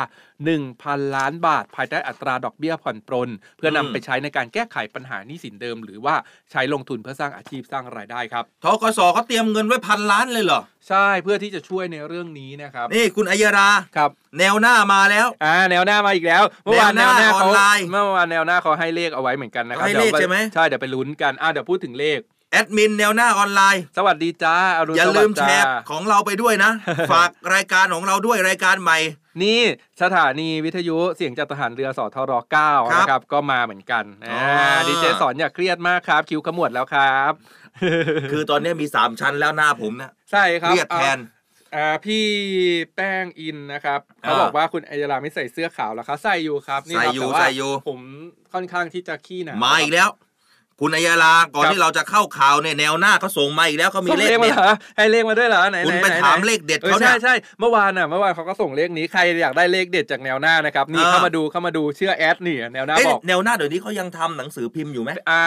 1,000 ล้านบาท ภายใต้อัตราดอกเบี้ยผ่อนปรน เพื่อนำไปใช้ในการแก้ไขปัญหาหนี้สินเดิม หรือว่าใช้ลงทุนเพื่อสร้างอาชีพสร้างรายได้ครับทกสเขาเตรียมเงินไว้พันล้านเลยเหรอใช่เพื่อที่จะช่วยในเรื่องนี้นะครับนี่คุณอัยราครับ แนวหน้ามาแล้วอ่าแนวหน้ามาอีกแล้วเมื่อวานแนแนววหหน้าน้าเขาออนไลน์เมื่อวานแนวหน้าเขาให้เลขเอาไว้เหมือนกันนะครับให้เลขดี๋ยวใช่ไหมใช่เดี๋ยวไปลุ้นกันอ่าเดี๋ยวพูดถึงเลข แอดมินแนวหน้าออนไลน์ สวัสดีจ้าอรุณอย่าสลืวัสมดิ์แชจ้าร์ของเราไปด้วยนะ ฝากรายการของเราด้วยรายการใหม่ นี่สถานีวิทยุเสียงจากทหารเรือสทรครับ9นะครับ ก็มาเหมือนกันอ๋อ่าอดีเจสอนอย่าเครียดมากครับ คิวขมวดแล้วครับ คือตอนนี้มีสามชั้นแล้วหน้าผมนะใช่ครับเครียดแทนอ่าพี่แป้งอินนะครับเขาอ่าบอกว่าคุณอัยราไม่ใส่เสื้อขาวแล้วครับใส่อยู่ครับนี่คใส่รับอยู่แต่ว่าใส่อยู่ผมค่อนข้างที่จะขี้หนาวมาอีกแล้ว คุณอัยราก่อนครับที่เราจะเข้าข่าวเนี่ยแนวหน้าเขาส่งมาอีกแล้วเขามีส่งเลขเลขมาเด็ดเหรอให้เลขมาด้วยเหรอไหนคุณไหนไปไหนถามไหนเลขเด็ดเออเขาใช่เนี่ยใช่เมื่อวานอะเมื่อวานเขาก็ส่งเลขนี้ใครอยากได้เลขเด็ดจากแนวหน้านะครับนี่เออเข้ามาดูเข้ามาดูเชื่อแอดนี่แนวหน้าเอ๊ะบอกแนวหน้าเดี๋ยวนี้เขายังทำหนังสือพิมพ์อยู่ไหมอ่า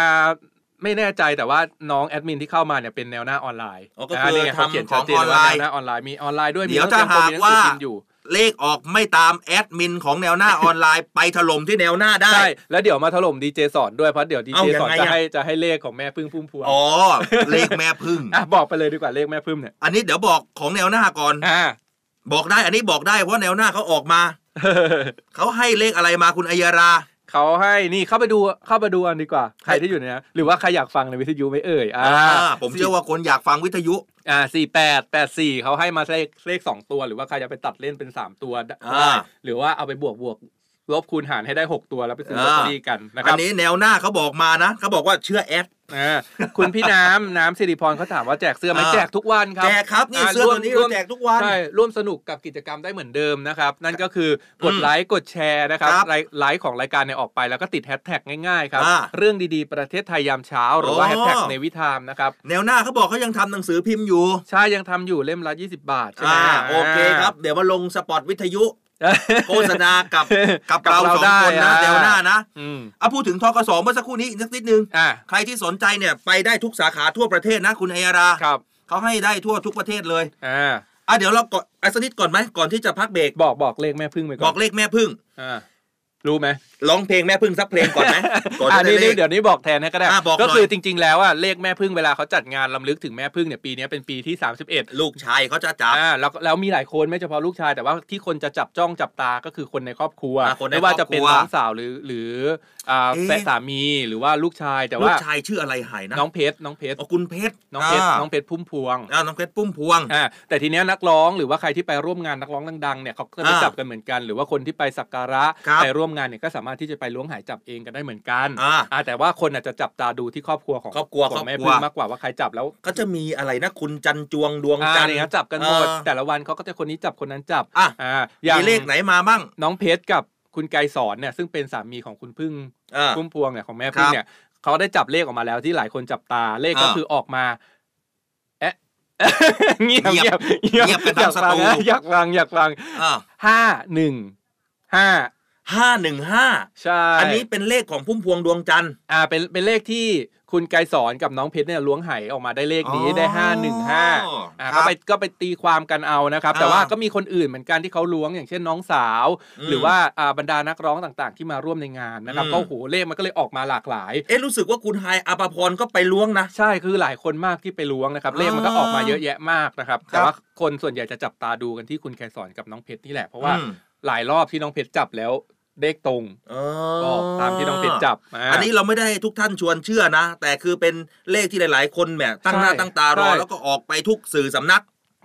ไม่แน่ใจแต่ว่าน้องแอดมินที่เข้ามาเนี่ยเป็นแนวหน้าออนไลน์อ๋อก็คือนี่ไงเขาเขียนชัดเจนทำของออนไลว่าน์แนวหน้าออนไลน์มีออนไลน์ด้วยเดี๋ยวมีหนังสือถ้าหากมีหนังสือว่าพิมพ์อยู่ เลขออกไม่ตามแอดมินของแนวหน้าออนไลน์ไปถล่มที่แนวหน้าได้ ใช่ แล้วเดี๋ยวมาถล่มดีเจสอนด้วยเพราะเดี๋ยวดีเอ้าเจยังสอนไงจะอะให้จะให้เลขของแม่พึ่งพุ่มพวงอ๋อเลขแม่พึ่งอะบอกไปเลยดีกว่าเลขแม่พึ่งเนี่ยอันนี้เดี๋ยวบอกของแนวหน้าก่อนอ่าบอกได้อันนี้บอกได้เพราะแนวหน้าเขาออกมาเขาให้เลขอะไรมาคุณอัยรา เขาให้นี่เข้าไปดูเข้าไปดูกันดีกว่า ใครที่อยู่ในนะหรือว่าใครอยากฟังในวิทยุไหม่เอ่ยอ่าอ่าผมเชื่อว่าคนอยากฟังวิทยุอ่าสี่แปดแปดสี่เขาให้มาเลขเลขสองตัว หรือว่าใครจะไปตัดเล่นเป็นสามตัวได้อ่าหรือว่าเอาไปบวกบวกลบคูณหารให้ได้หกตัวแล้วไปซื้ออ่าลอตเตอรี่กันนะครับอันนี้แนวหน้าเขาบอกมานะเขาบอกว่าเชื่อแอดอ่า คุณพี่น้ำน้ำสิริพรเขาถามว่าแจกเสื้อไหมอ่าแจกทุกวันครับแจกครับนี่าเสื้อตัวนี้ร่เราแจกทุกวันใช่ร่วมสนุกกับกิจกรรมได้เหมือนเดิมนะครับ นั่นก็คือกดอืมไลค์กดแชร์นะครับครับไลค์ไลค์ของรายการเนี่ยออกไปแล้วก็ติดแฮชแท็กง่ายๆครับอ่าเรื่องดีๆประเทศไทยยามเช้า หรือว่าโอ้แฮชแท็ก Navy Time นะครับแนวหน้าเขาบอกเขายังทำหนังสือพิมพ์อยู่ ใช่ยังทำอยู่เล่มละ 20 บาทใช่ไหมอ่าโอเคครับเดี๋ยวมาลงสปอตวิทยุ โฆษณากับกับกับเราเราสองได้คนนะอ่าแนวหน้านะอืมเอาพูดถึงทกสเมื่อสักครู่นี้อีกนิดนึงอ่าใครที่สนใจเนี่ยไปได้ทุกสาขาทั่วประเทศนะคุณอัยราครับเขาให้ได้ทั่วทุกประเทศเลยอ่าอะเดี๋ยวเราก่อนอะสักนิดก่อนไหมก่อนที่จะพักเบรกบอกบอกเลขแม่พึ่งไปก่อนบอกเลขแม่พึ่งอ่า รู้ไหมร้องเพลงแม่พึ่งสักเพลงก่อนไหมก่อนอ่าจะได้นี่เลนี่ขเดี๋ยวนี้บอกแทนให้ก็ได้อะบอกหน่อยก็คือจริง ๆ แล้วอะเลขแม่พึ่งเวลาเขาจัดงานลำลึกถึงแม่พึ่งเนี่ยปีนี้เป็นปีที่ 31 ลูกชายเขาจะจับอ่าแล้วแล้วมีหลายคนไม่เฉพาะลูกชายแต่ว่าที่คนจะจับจ้องจับตาก็คือคนในครอบครัวอ่าคนในไม่ว่าจะเป็นครอบครัวน้องสาวหรือหรือ อ่าเอ๊ะ แฟนสามีหรือว่าลูกชายแต่ลูว่ากชายชื่ออะไรหายนะน้องเพชรน้องเพชรอ๋อคุณเพชรน้องเพชราน้องเพชรพุ่มพวงอ่าน้องเพชรปุ้มพวง อ่าแต่ทีเนี้ยนักร้องหรือว่าใครที่ไปร่วมงานนักร้องดังๆเนี่ยเขาก็จะอ่าจับกันเหมือนกัน หรือว่าคนที่ไปสักการะครับ ไปร่วมงานเนี่ยก็สามารถที่จะไปล้วงหายจับเองกันได้เหมือนกันอ่า อ่าแต่ว่าคนอาจจะจับตาดูที่ครอบครัวของครอบครัวของแม่ครอบครัว พึ่งมากกว่าว่าใครจับแล้ว ก็จะมีอะไรนะคุณจันจวงดวงอ่าจันทเนี่ยร์ครับจับกันหมดเออแต่ละวันเขาก็จะคนนี้จับคนนั้นจับอะ อ่าอย่างมีเลขไหนมาบ้าง น้องเพชรกับ คุณไกรสอนเนี่ยซึ่งเป็นสามีของคุณพึ่งอ่า พุ่มพวงเนี่ยของแม่พึ่งเนี่ยเขาได้จับเลขออกมาแล้วที่หลายคนจับตาเลขก็อ่าคือออกมาเอ๊ะเงียบเงีเงียยบบเงียบเงียบกันอทั้ยางกสฟัตู งนะอยากฟังอยากฟังอ่าห้าหนึ่งห้า ห้าหนึ่งห้าใช่ อันนี้เป็นเลขของพุ่มพวงดวงจันทร์ อ่า เป็น เป็นเลขที่คุณไกรสอนกับน้องเพชรเนี่ยล้วงไหออกมาได้เลขนี้อ๋อได้ห้าหนึ่งห้าอ่าครับก็ไปก็ไปตีความกันเอานะครับ แต่อ่าว่าก็มีคนอื่นเหมือนกันที่เขาล้วงอย่างเช่นน้องสาวอืมหรือว่าอ่าบรรดานักร้องต่างๆ ที่มาร่วมในงานนะครับอืมก็โอ้โหเลขมันก็เลยออกมาหลากหลาย เอ๊ะรู้สึกว่าคุณไฮายอภพรก็ไปล้วงนะ ใช่คือหลายคนมากที่ไปล้วงนะครับ เลขมันก็ออกมาเยอะแยะมากนะครับครับแต่ว่าคนส่วนใหญ่จะจับตาดูกันที่คุณไกรสอนกับน้องเพชรนี่แหละเพราะว่าอืมหลายรอบที่น้องเพชรจับแล้ว เลขตรงอ๋อก็ตามที่น้องเพชรจับาอันนี้เราไม่ได้ให้ทุกท่านชวนเชื่อนะ แต่คือเป็นเลขที่หลาย ๆ คนแบบตั้งหน้าใช่ตั้งตารอใช่แล้วก็ออกไปทุกสื่อสำนัก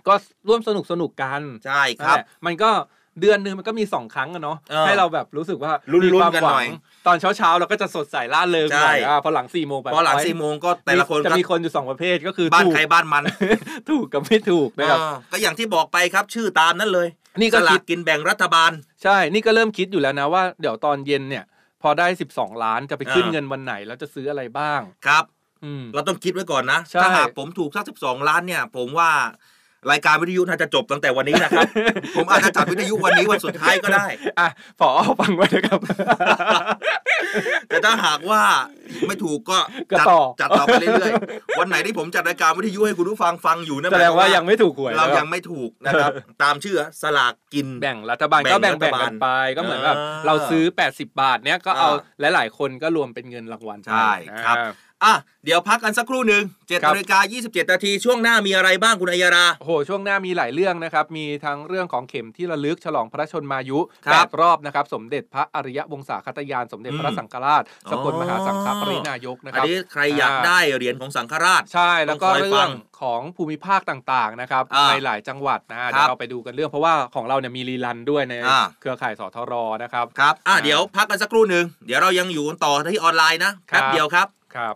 ก็ร่วมสนุกสนุกกัน ใช่ครับนั่นแหละมันก็ เดือนหนึ่งมันก็มีสองครั้งอะเนาะเออให้เราแบบรู้สึกว่าลุ้นๆมีความกันหวัหน่อยตอนเช้าเช้าๆเราก็จะสดใสล่าเริงหน่อยใช่อ่าพอหลังสี่โมงไปพอหลังสี่โมงก็แต่ละคนจะก็มีคนอยู่สองประเภทก็คือบ้านถูกใครบ้านมัน ถูกกับไม่ถูกนะครับเออก็อย่างที่บอกไปครับชื่อตามนั้นเลย นี่ก็สลาคิกดกินแบ่งรัฐบาล ใช่ นี่ก็เริ่มคิดอยู่แล้วนะว่าเดี๋ยวตอนเย็นเนี่ย พอได้ 12 ล้านจะไปขึ้นอ่าเงินวันไหนแล้วจะซื้ออะไรบ้างครับอืมเราต้องคิดไว้ก่อนนะใช่ถ้าหากผมถูกสักสิบสองล้านเนี่ย ผมว่า รายการวิทยุน่าจะจบตั้งแต่วันนี้นะครับ ผมอาจจะจัดวิทยุวันนี้วันสุดท้ายก็ได้ อะพอฟังไว้นะครับ แต่ถ้าหากว่าไม่ถูกก็ก็จัดต่อจัดต่อไปเรื่อยๆ วันไหนที่ผมจัดรายการวิทยุให้คุณผู้ฟังฟังอยู่นั่นแสดงว่ายังไม่ถูกหวยเรานะครับยังไม่ถูกนะครับ ตามชื่อสลากกินแบ่งรัฐบาลแบ่งก็แบ่งรัแบ่ฐงบาลกันไปก็เหมือนแบบอ่าเราซื้อ 80 บาทเนี้ยก็เอาอ่หลายๆ คนก็รวมเป็นเงินรางวัลไปใช่ครับ อ่าอะเดี๋ยวพักกันสักครู่หนึ่งเจ็ดครับนาฬิกายี่สิบเจ็ดนาทีช่วงหน้ามีอะไรบ้างคุณอัยยาราโอ้โหช่วงหน้ามีหลายเรื่องนะครับ มีทั้งเรื่องของเข็มที่ระลึกฉลองพระชนมายุครับแปดรอบนะครับ สมเด็จพระอริยวงศาคตยาน สมเด็จพระอืมสังฆราชสกลอ๋อมหาสังฆปรินายกนะคอันรับนี้ใครอยากอ่าได้เหรียญของสังฆราช ใช่แล้วก็ต้องคอยฟัเรื่องงของภูมิภาคต่างๆนะครับอ่าในหลายจังหวัดนะฮะครับเดี๋ยวเราไปดูกันเรื่องเพราะว่าของเราเนี่ยมีรีลันด้วยในอ่าเครือข่ายสทรนะครับครับอะอ่าเดี๋ยวพักกันสักครู่หนึ่งเดี๋ยวเรายังอยู่กันต่อที่ออนไลน์นะแป๊บครับเดียวครับครับ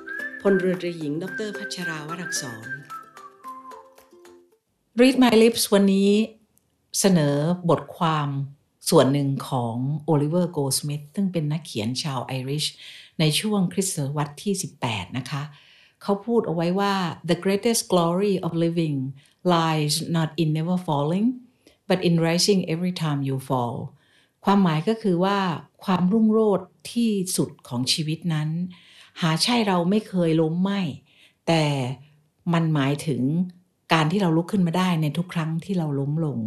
พลเรือตรีหญิง ดรพัชราวรักษร Read My Lips วันนี้เสนอบทความส่วนหนึ่งของโอลิเวอร์โกสมิธซึ่งเป็นนักเขียนชาวไอริช ในช่วงคริสตศตวรรษที่ 18 นะคะ เขาพูดเอาไว้ว่า the greatest glory of living lies not in never falling but in rising every time you fall ความหมายก็คือว่าความรุ่งโรจน์ที่สุดของชีวิตนั้น หาใช่เราไม่เคยล้มไม่ แต่มันหมายถึงการที่เราลุกขึ้นมาได้ในทุกครั้งที่เราล้มลง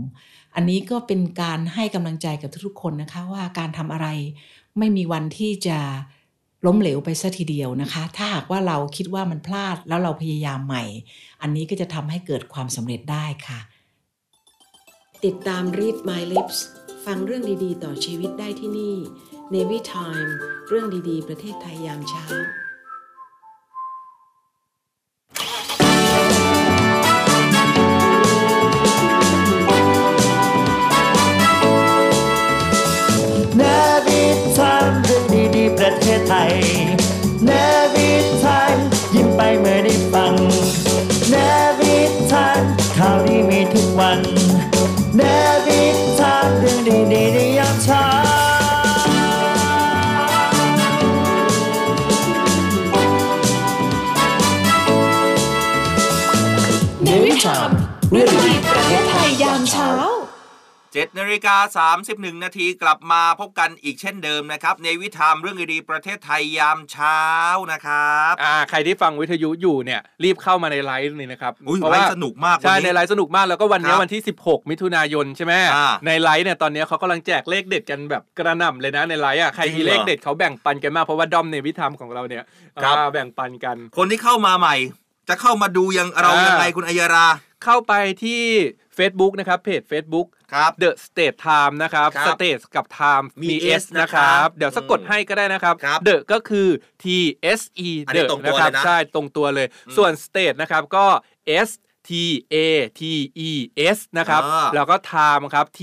อันนี้ก็เป็นการให้กำลังใจกับทุกๆคนนะคะว่าการทำอะไรไม่มีวันที่จะล้มเหลวไปซะทีเดียวนะคะ ถ้าหากว่าเราคิดว่ามันพลาดแล้วเราพยายามใหม่ อันนี้ก็จะทำให้เกิดความสำเร็จได้ค่ะ ติดตาม Read My Lips ฟังเรื่องดีๆ ต่อชีวิตได้ที่นี่ Navy Time เรื่องดีๆ ประเทศไทยยามเช้าเนวิทามเรื่องดีๆประเทศไทย 7นาฬิกา31 นาทีกลับมาพบกันอีกเช่นเดิมนะครับในวิธามเรื่องดีๆประเทศไทยยามเช้านะครับอ่าใครที่ฟังวิทยุอยู่เนี่ยรีบเข้ามาในไลฟ์นี่นะครับอุ้ยเพราะไลว่าฟ์สนุกมากใช่วันในนี้ไลฟ์สนุกมากแล้วก็วันนี้ครับวันที่ 16 มิถุนายนใช่ไหมอ่าในไลฟ์เนี่ยตอนนี้เขากำลังแจกเลขเด็ดกันแบบกระหน่ำเลยนะในไลฟ์อะใครจริมีงเหรอเลขเด็ดเขาแบ่งปันกันมากเพราะว่าดอมในวิธามของเราเนี่ยครับอ่าแบ่งปันกัน คนที่เข้ามาใหม่ จะเข้ามาดูยังเราอ่ายัยังไงคุณอัยรา เข้าไปที่ Facebook นะครับเพจ Facebook ครับ The State Time นะครับ ครับ State กับ Time มีมี S S นะครับนะครับเดี๋ยวสะกดให้ก็ได้นะครับ ครับ The ก็คือ T S E อันนี้ The ตรงตัวนะครับเลยนะใช่ตรงตัวเลย ส่วน State นะครับก็ S T A T E S นะครับ อ่า แล้วก็ Time ครับ T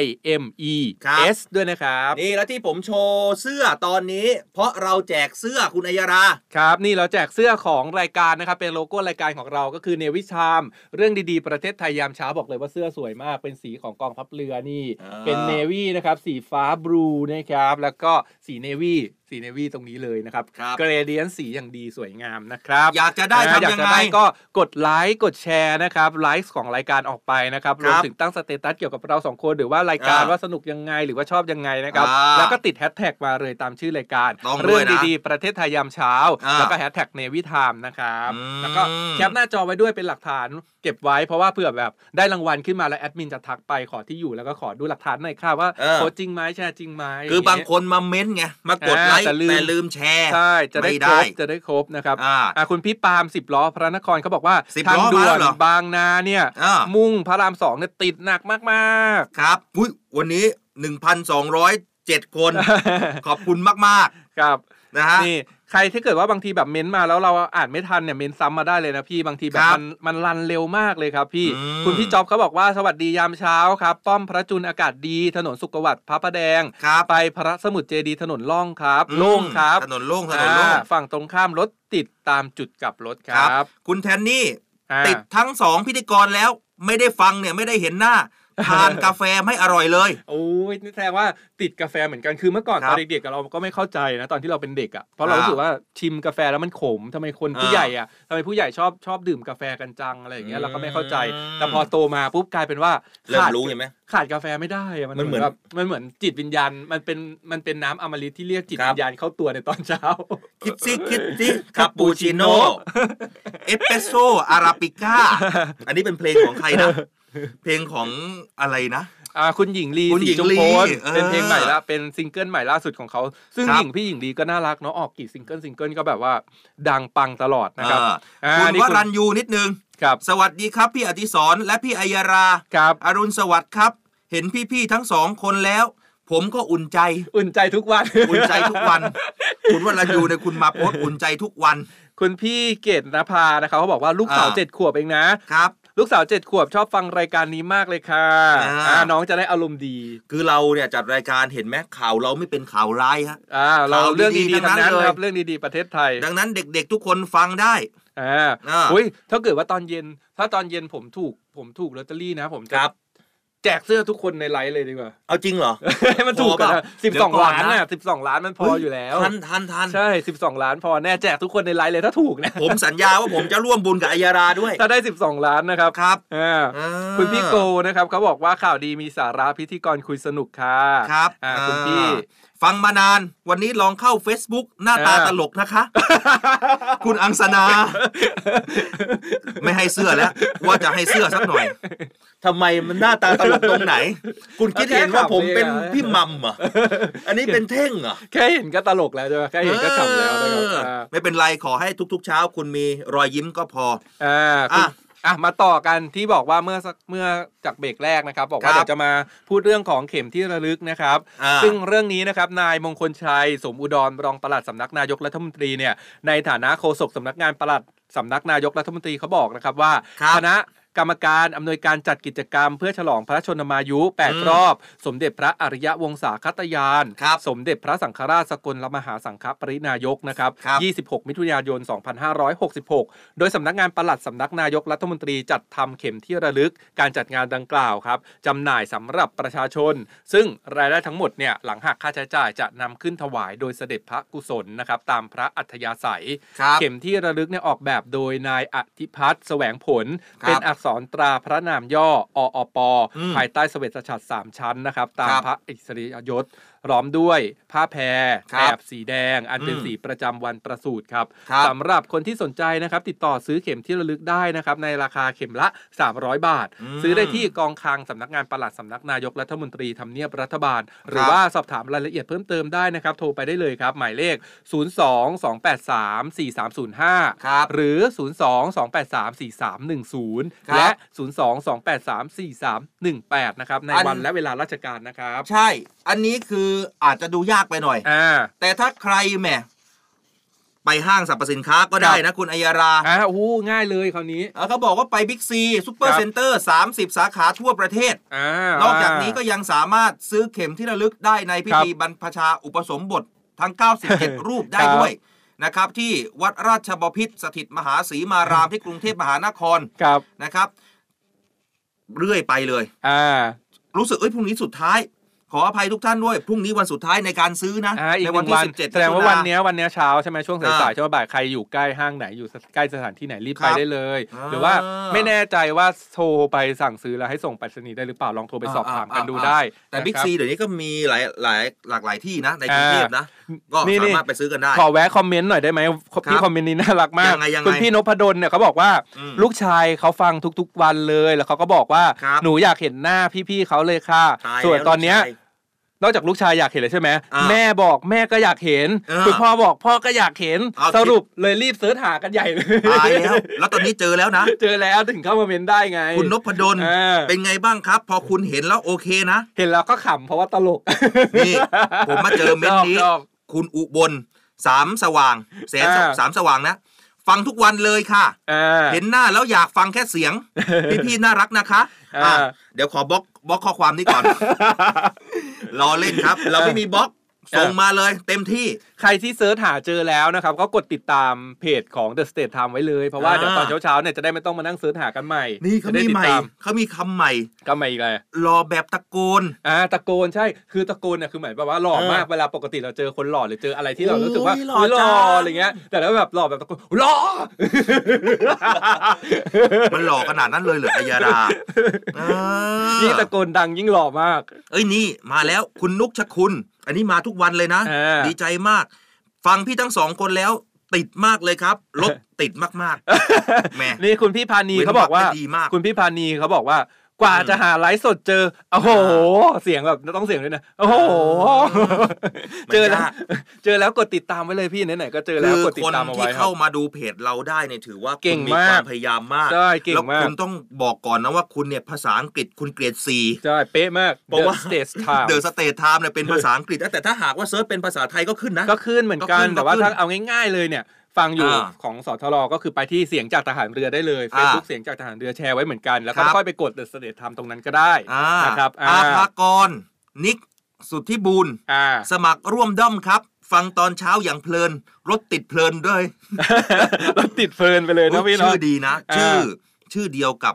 I M E ครับ S ด้วยนะครับ นี่แล้วที่ผมโชว์เสื้อตอนนี้ เพราะเราแจกเสื้อคุณอัยรา ครับ นี่เราแจกเสื้อของรายการนะครับ เป็นโลโก้รายการของเราก็คือ Navy Time เรื่องดีๆ ประเทศไทยยามเช้าบอกเลยว่าเสื้อสวยมาก เป็นสีของกองทัพเรือนี่ อ่า เป็น navy นะครับ สีฟ้า blue นะครับ แล้วก็สีเนวี สีเนวีตรงนี้เลยนะครับครับ gradient สีอย่างดีสวยงามนะครับ อยากจะได้นะทำอยากยังจะไงได้ก็กดไลค์กดแชร์นะครับไลฟ์ของรายการออกไปนะครับครรับวมถึงตั้งสเตตัสเกี่ยวกับเราสองคนหรือว่ารายการอ่าว่าสนุกยังไงหรือว่าชอบยังไงนะครับอ่าแล้วก็ติดแฮชแท็กมาเลยตามชื่อรายการต้องด้วยนะเรื่องดีๆ ประเทศไทยยามเช้าอ่าแล้วก็แฮชแท็กเนวิทามนะครับอืมแล้วก็แคปหน้าจอไว้ด้วยเป็นหลักฐานเก็บไว้เพราะว่าเผื่อแบบได้รางวัลขึ้นมาแล้วแอดมินจะทักไปขอที่อยู่แล้วก็ขอดูหลักฐานหน่อยค่ะว่าเออโพสต์จริงไหมแชร์จริงไหมคือบางคนมาเม้นต์ไงมากดไลค์แต่ลืมแต่ลืมแชร์ใช่จะได้ไม่คได้รบจะได้ครบนะครับอ่าอะคุณพี่ปาล์มสิบล้อพระนครเขาบอกว่า10ทางล้อด่มาวนแล้วเหรอบางนาเนี่ยอ่ามุ่งพระรามสองเนี่ยติดหนักมากครับอุ้ยวันนี้1,207คนๆขอบคุณมากครับๆนะฮะนี่ ใครที่เกิดว่าบางทีแบบเม้นต์มาแล้วเราอ่านไม่ทันเนี่ยเม้นต์ซ้ำมาได้เลยนะพี่บางทีแบคบรับมันมันรันเร็วมากเลยครับพี่อืมคุณพี่จ๊อบเขาบอกว่าสวัสดียามเช้าครับ ป้อมพระจุลอากาศดี ถนนสุขวัตพระประแดงครับไปพระสมุทรเจดีย์ถนนล่องครับอืมโล่งครับ ถนนโล่งถนนโล่งอ่าฝั่งตรงข้ามรถติดตามจุดกลับรถคครัรับ คุณแทนนี่อ่าติดทั้งสองพิธีกรแล้วไม่ได้ฟังเนี่ยไม่ได้เห็นหน้า ทานกาแฟไม่อร่อยเลยโอ้ยนี่แสดงว่าติดกาแฟเหมือนกันคือเมื่อก่อนครัตบอนเด็กๆเราก็ไม่เข้าใจนะตอนที่เราเป็นเด็กอะเพราะเราอ่ารู้สึกว่าชิมกาแฟแล้วมันขมทำไมคนผู้อ่าใหญ่อะทำไมผู้ใหญ่ชอบชอบดื่มกาแฟกันจังอะไรอย่างเงี้ยเราก็ไม่เข้าใจอืมแต่พอโตมาปุ๊บกลายเป็นว่าเริ่มขาดรู้เห็นไหมขาดกาแฟไม่ได้อะมันมันเหเหมืมืออนนแบบมันเหมือนจิตวิญญาณมันเป็นมันเป็นน้ำอมฤตที่เรียกจิตครับวิญญาณเข้าตัวในตอนเช้าคิดซิคิดซิคาปูชิโน่เอสเปรสโซ่อาราบิก้าอันนี้เป็นเพลงของใครนะ เพลงของอะไรนะ อ่าคุณหญิงลีคุณสีหญิงจุมลีพลเออเป็นเพลงใหม่ละเป็นซิงเกิลใหม่ล่าสุดของเขา ซึ่งครับ หญิงพี่หญิงลีก็น่ารักเนาะออกกี่ซิงเกิลซิงเกิลก็แบบว่า ดังปังตลอดนะครับเออคุณนี่วรัญยูนิดนึง ครับสวัสดีครับ พี่อดิศรและพี่อัยรา ครับ อรุณสวัสดิ์ครับ เห็นพี่ๆทั้งสองคนแล้ว ผมก็อุ่นใจ อุ่นใจทุกวัน อุ่นใจทุกวัน คุณวรัญยูเนี่ยคุณมาโพสต์อุ่นใจทุกวัน คุณพี่เกดนภานะครับเขาบอกว่าลูกสาวอ่า เจ็ดขวบเองนะ ครับ ลูกสาวเจ็ดขวบชอบฟังรายการนี้มากเลยค่ะอ่าอ่าน้องจะได้อารมณ์ดี คือเราเนี่ยจัดรายการเห็นไหมข่าวเราไม่เป็นข่าวร้ายฮะอ่าเราข่าวเรื่องดีดีๆๆทั้งนั้นทั้งนั้นเลยครับเรื่องดีๆประเทศไทย ดังนั้นเด็กๆทุกคนฟังได้อ่าอ่าอุ้ยถ้าเกิดว่าตอนเย็น ถ้าตอนเย็นผมถูกผมถูกลอตเตอรี่นะ ผมจะครับ แจกเสื้อทุกคนในไลฟ์เลยดีกว่า เอาจริงเหรอ ให้มันถูกกันพอเปล่าสิบเดี๋สยอวงก่อนล้านนะน่ะสิบสองล้านมันพออยู่แล้ว ทันทันทันใช่สิบสองล้านพอแน่แจกทุกคนในไลฟ์เลยถ้าถูกนะ ผมสัญญาว่าผมจะร่วมบุญกับอัยราด้วย ถ้าได้สิบสองล้านนะครับ ครับอ่าอ่าคุณพี่โกนะครับเขาบอกว่าข่าวดีมีสาระพิธีกรคุยสนุกค่ะ ครับ อ่าคุณพี่ ฟังมานาน วันนี้ลองเข้า Facebook หน้าตาอ่าตลกนะคะ คุณอังสนา ไม่ให้เสื้อแล้ว ว่าจะให้เสื้อสักหน่อยทำไมมันหน้าตาตลกตรงไหน คุณคิดเห็นว่าผมเป็นพี่มัมเหรออันนี้เป็นเท่งเหรอแค่เห็นก็ตลกแล้วใช่ไหมแค่เห็นก็ขำแล้วนะครับเอออ่าไม่เป็นไรขอให้ทุกๆ เช้า คุณมีรอยยิ้มก็พออ่า อะคุณอะมาต่อกันที่บอกว่าเมื่อสักเมื่อจากเบรกแรกนะครับ บอกครัว่าบเดี๋ยวจะมาพูดเรื่องของเข็มที่ระลึกนะครับอ่าซึ่งเรื่องนี้นะครับนายมงคลชัย สมอุดรรองปลัดสำนักนายกรัฐมนตรีเนี่ยในฐานะโฆษกสำนักงานปลัดสำนักนายกรัฐมนตรีเขาบอกนะครับว่าครับคณะ กรรมการอำนวยการจัดกิจกรรม เพื่อฉลองพระชนมายุอืม8รอบ สมเด็จพระอริยวงศาคตยานครับสมเด็จพระสังฆราชสกลมหาสังฆปรินายกนะครับครับ 26 มิถุนายน 2566 โดยสำนักงานปลัดสำนักนายกรัฐมนตรีจัดทำเข็มที่ระลึกการจัดงานดังกล่าวครับจำหน่ายสำหรับประชาชน ซึ่งรายได้ทั้งหมดเนี่ยหลังหักค่าใช้จ่ายจะนำขึ้นถวายโดยเสด็จพระกุศลนะครับตามพระอัธยาศัยครับเข็มที่ระลึกเนี่ยออกแบบโดยนายอธิพัฒน์แสวงผลครับเป็นอักษรตราพระนามย่อออปอืมภายใต้เสวตฉัตรสามชั้นนะครับ ตามครับพระอิสริยยศล้อมด้วยผ้าแพรครัแบบบสีแดง อันเป็นอืมสีประจำวันประสูติครับครับสำหรับคนที่สนใจนะครับติดต่อซื้อเข็มที่ระลึกได้นะครับในราคาเข็มละ 300 บาทอืมซื้อได้ที่กองคลังสำนักงานปลัดสำนักนายกรัฐมนตรีทำเนียบรัฐบาล หรือว่าสอบถามรายละเอียดเพิ่มเติมได้นะครับ โทรไปได้เลยครับ หมายเลข 02-283-4305ครับหรือ 02-283-4310ครับและ 02-283-4318 นะครับในอันวันและเวลาราชการนะครับ ใช่ อันนี้คืออาจจะดูยากไปหน่อยอ่าแต่ถ้าใครแหมไปห้างสรรพสินค้าก็ได้นะคุณอัยราอ่าโอ้โหง่ายเลยคราวนี้เออเขาบอกว่าไปบิ๊กซีซูเปอคร์รับเซ็นเตอร์30สาขาทั่วประเทศอ่านอกจากนี้ก็ยังสามารถซื้อเข็มที่ระลึกได้ในพิธีบรรพชาอุปสมบททั้ง 97 รูปได้ด้วยนะครับ ที่วัดราชบพิตรสถิตมหาศรีมารามที่กรุงเทพมหานครครับนะครับ เรื่อยไปเลย อ่า รู้สึกเอ้ยพรุ่งนี้สุดท้าย ขออภัยทุกท่านด้วย พรุ่งนี้วันสุดท้ายในการซื้อนะอ่าอีกในหวันนึ่งที่วัน17แสดงว่ามิถุวันเนี้ยวันเนี้ยเช้าใช่ไหมช่วงสายอ่าๆช่วงบ่ายใครอยู่ใกล้ห้างไหนอยู่ใกล้สถานที่ไหนรีบครัไปบได้เลยอ่าหรือว่าไม่แน่ใจว่าโทรไปสั่งซื้อแล้วให้ส่งไปรษณีย์ได้หรือเปล่าลองโทรไปสอบถามกันดูได้ แต่บิ๊กนะครับซีเดี๋ยวนี้ก็มีหลายหลายหลากหลายที่นะในกรุงเทพนะก็นี่สามารถไปซื้อกันได้ ขอแวะคอมเมนต์หน่อยได้ไหมพี่คอมเมนต์นี้น่ารักมากยังไงยังไงคุณพี่นพดลเนี่ยเขาบอกว่าอืมลูกชายเขาฟังทุกๆวันเลยแล้วเขาก็บอกว่าครับหนูอยากเห็นหน้าพี่ๆเขาเลยค่ะตายส่วนแล้วตอนเนี้ยลูกชาย นอกจากลูกชายอยากเห็นเลยใช่ไหมอ่าแม่บอกแม่ก็อยากเห็นเออคุณพ่อบอกพ่อก็อยากเห็นเอาสรุปเลยรีบเสิร์ชหากันใหญ่เลยตายแล้วแล้วตอนนี้เจอแล้วนะ เจอแล้วถึงเข้ามาเมนได้ไง คุณนพดลเออเป็นไงบ้างครับ พอคุณเห็นแล้วโอเคนะ เห็นแล้วก็ขำเพราะว่าตลกนี่ผมมาเจอเม้นต์นี้ชอบคุณอุบลสามสว่างแสนอ่าสามสว่างนะ ฟังทุกวันเลยค่ะอ่าเห็นหน้าแล้วอยากฟังแค่เสียง พี่ๆน่ารักนะคะอ่าอะเดี๋ยวขอบล็อกบล็อกข้อความนี้ก่อนรอเล่นครับ เราไม่มีบล็อก ส่งมาเลยเต็มที่ใครที่ search หาเจอแล้วนะครับ ก็กดติดตามเพจของ The State Time ไว้เลย เพราะว่าอ่าเดี๋ยวตอนเช้าๆเนี่ยจะได้ไม่ต้องมานั่ง search หากันใหม่ นี่เขาจะได้มีติดใหม่ตามเขามีคำใหม่ก็มาอีกเลยรอแบบตะโกนอ่าตะโกนใช่คือตะโกนเนี่ยคือหมายแบบว่าหล่อเออมากเวลาปกติเราเจอคนหล่อหรือเจออะไรที่เรารู้สึกว่าโอ้ยหล่ออุ๊ยหล่อจังอะไรเงี้ย แต่แล้วแบบหล่อแบบตะโกนหล่อมันหล่อขนาดนั้นเลยเหรออัยยาดาเออยิ่งตะโกนดังยิ่งหล่อมาก เอ้ยนี่มาแล้วคุณนุกชคุณ อันนี้มาทุกวันเลยนะเออดีใจมาก ฟังพี่ทั้งสองคนแล้วติดมากเลยครับรถติดมากๆแหมนี่คุณพี่พานีเว้นเขาบอกว่าวรรคได้ดีมากคุณพี่พานีเขาบอกว่า กว่าจะหาไลฟ์สดเจอ โอ้โห เสียงแบบต้องเสียงด้วยนะ โอ้โหมันเจอแล้วยากเจอแล้วกดติดตามไว้เลยพี่ไหนๆก็เจอแล้วคืกอดติคดนตามเอาที่ไว้ครัเข้าบมาดูเพจเราได้เนี่ยถือว่าเก่คุณงมีมากความพยายามมากใช่เก่งแล้วมากคุณต้องบอกก่อนนะว่าคุณเนี่ยภาษาอังกฤษคุณเกรด C ใช่เป๊ะมากเพราะว่า The Stage Time เดอะสเตทไทม์เนี่ยเป็นภาษาอังกฤษนะแต่ถ้าหากว่าเซิร์ชเป็นภาษาไทยก็ขึ้นนะก็ขึ้นเหมือนกัก็นขึ้นแต่ว่าก็ขึ้นถ้าเอาง่ายๆเลยเนี่ย ฟังอยู่อ่าของสทรก็คือไปที่เสียงจากทหารเรือได้เลยอ่า Facebook เสียงจากทหารเรือแชร์ไว้เหมือนกัน แล้วก็ครับค่อยไปกด The Stage Time ตรงนั้นก็ได้อ่านะครับอ่าอาภากรนิกสุทธิบูลอ่าสมัครร่วมด้อมครับฟังตอนเช้าอย่างเพลิน รถติดเพลินด้วยแล้วติดเพลินไปเลยนะพี่เนาะชื่อดีนะอ่าชื่อ ชื่อเดียวกับ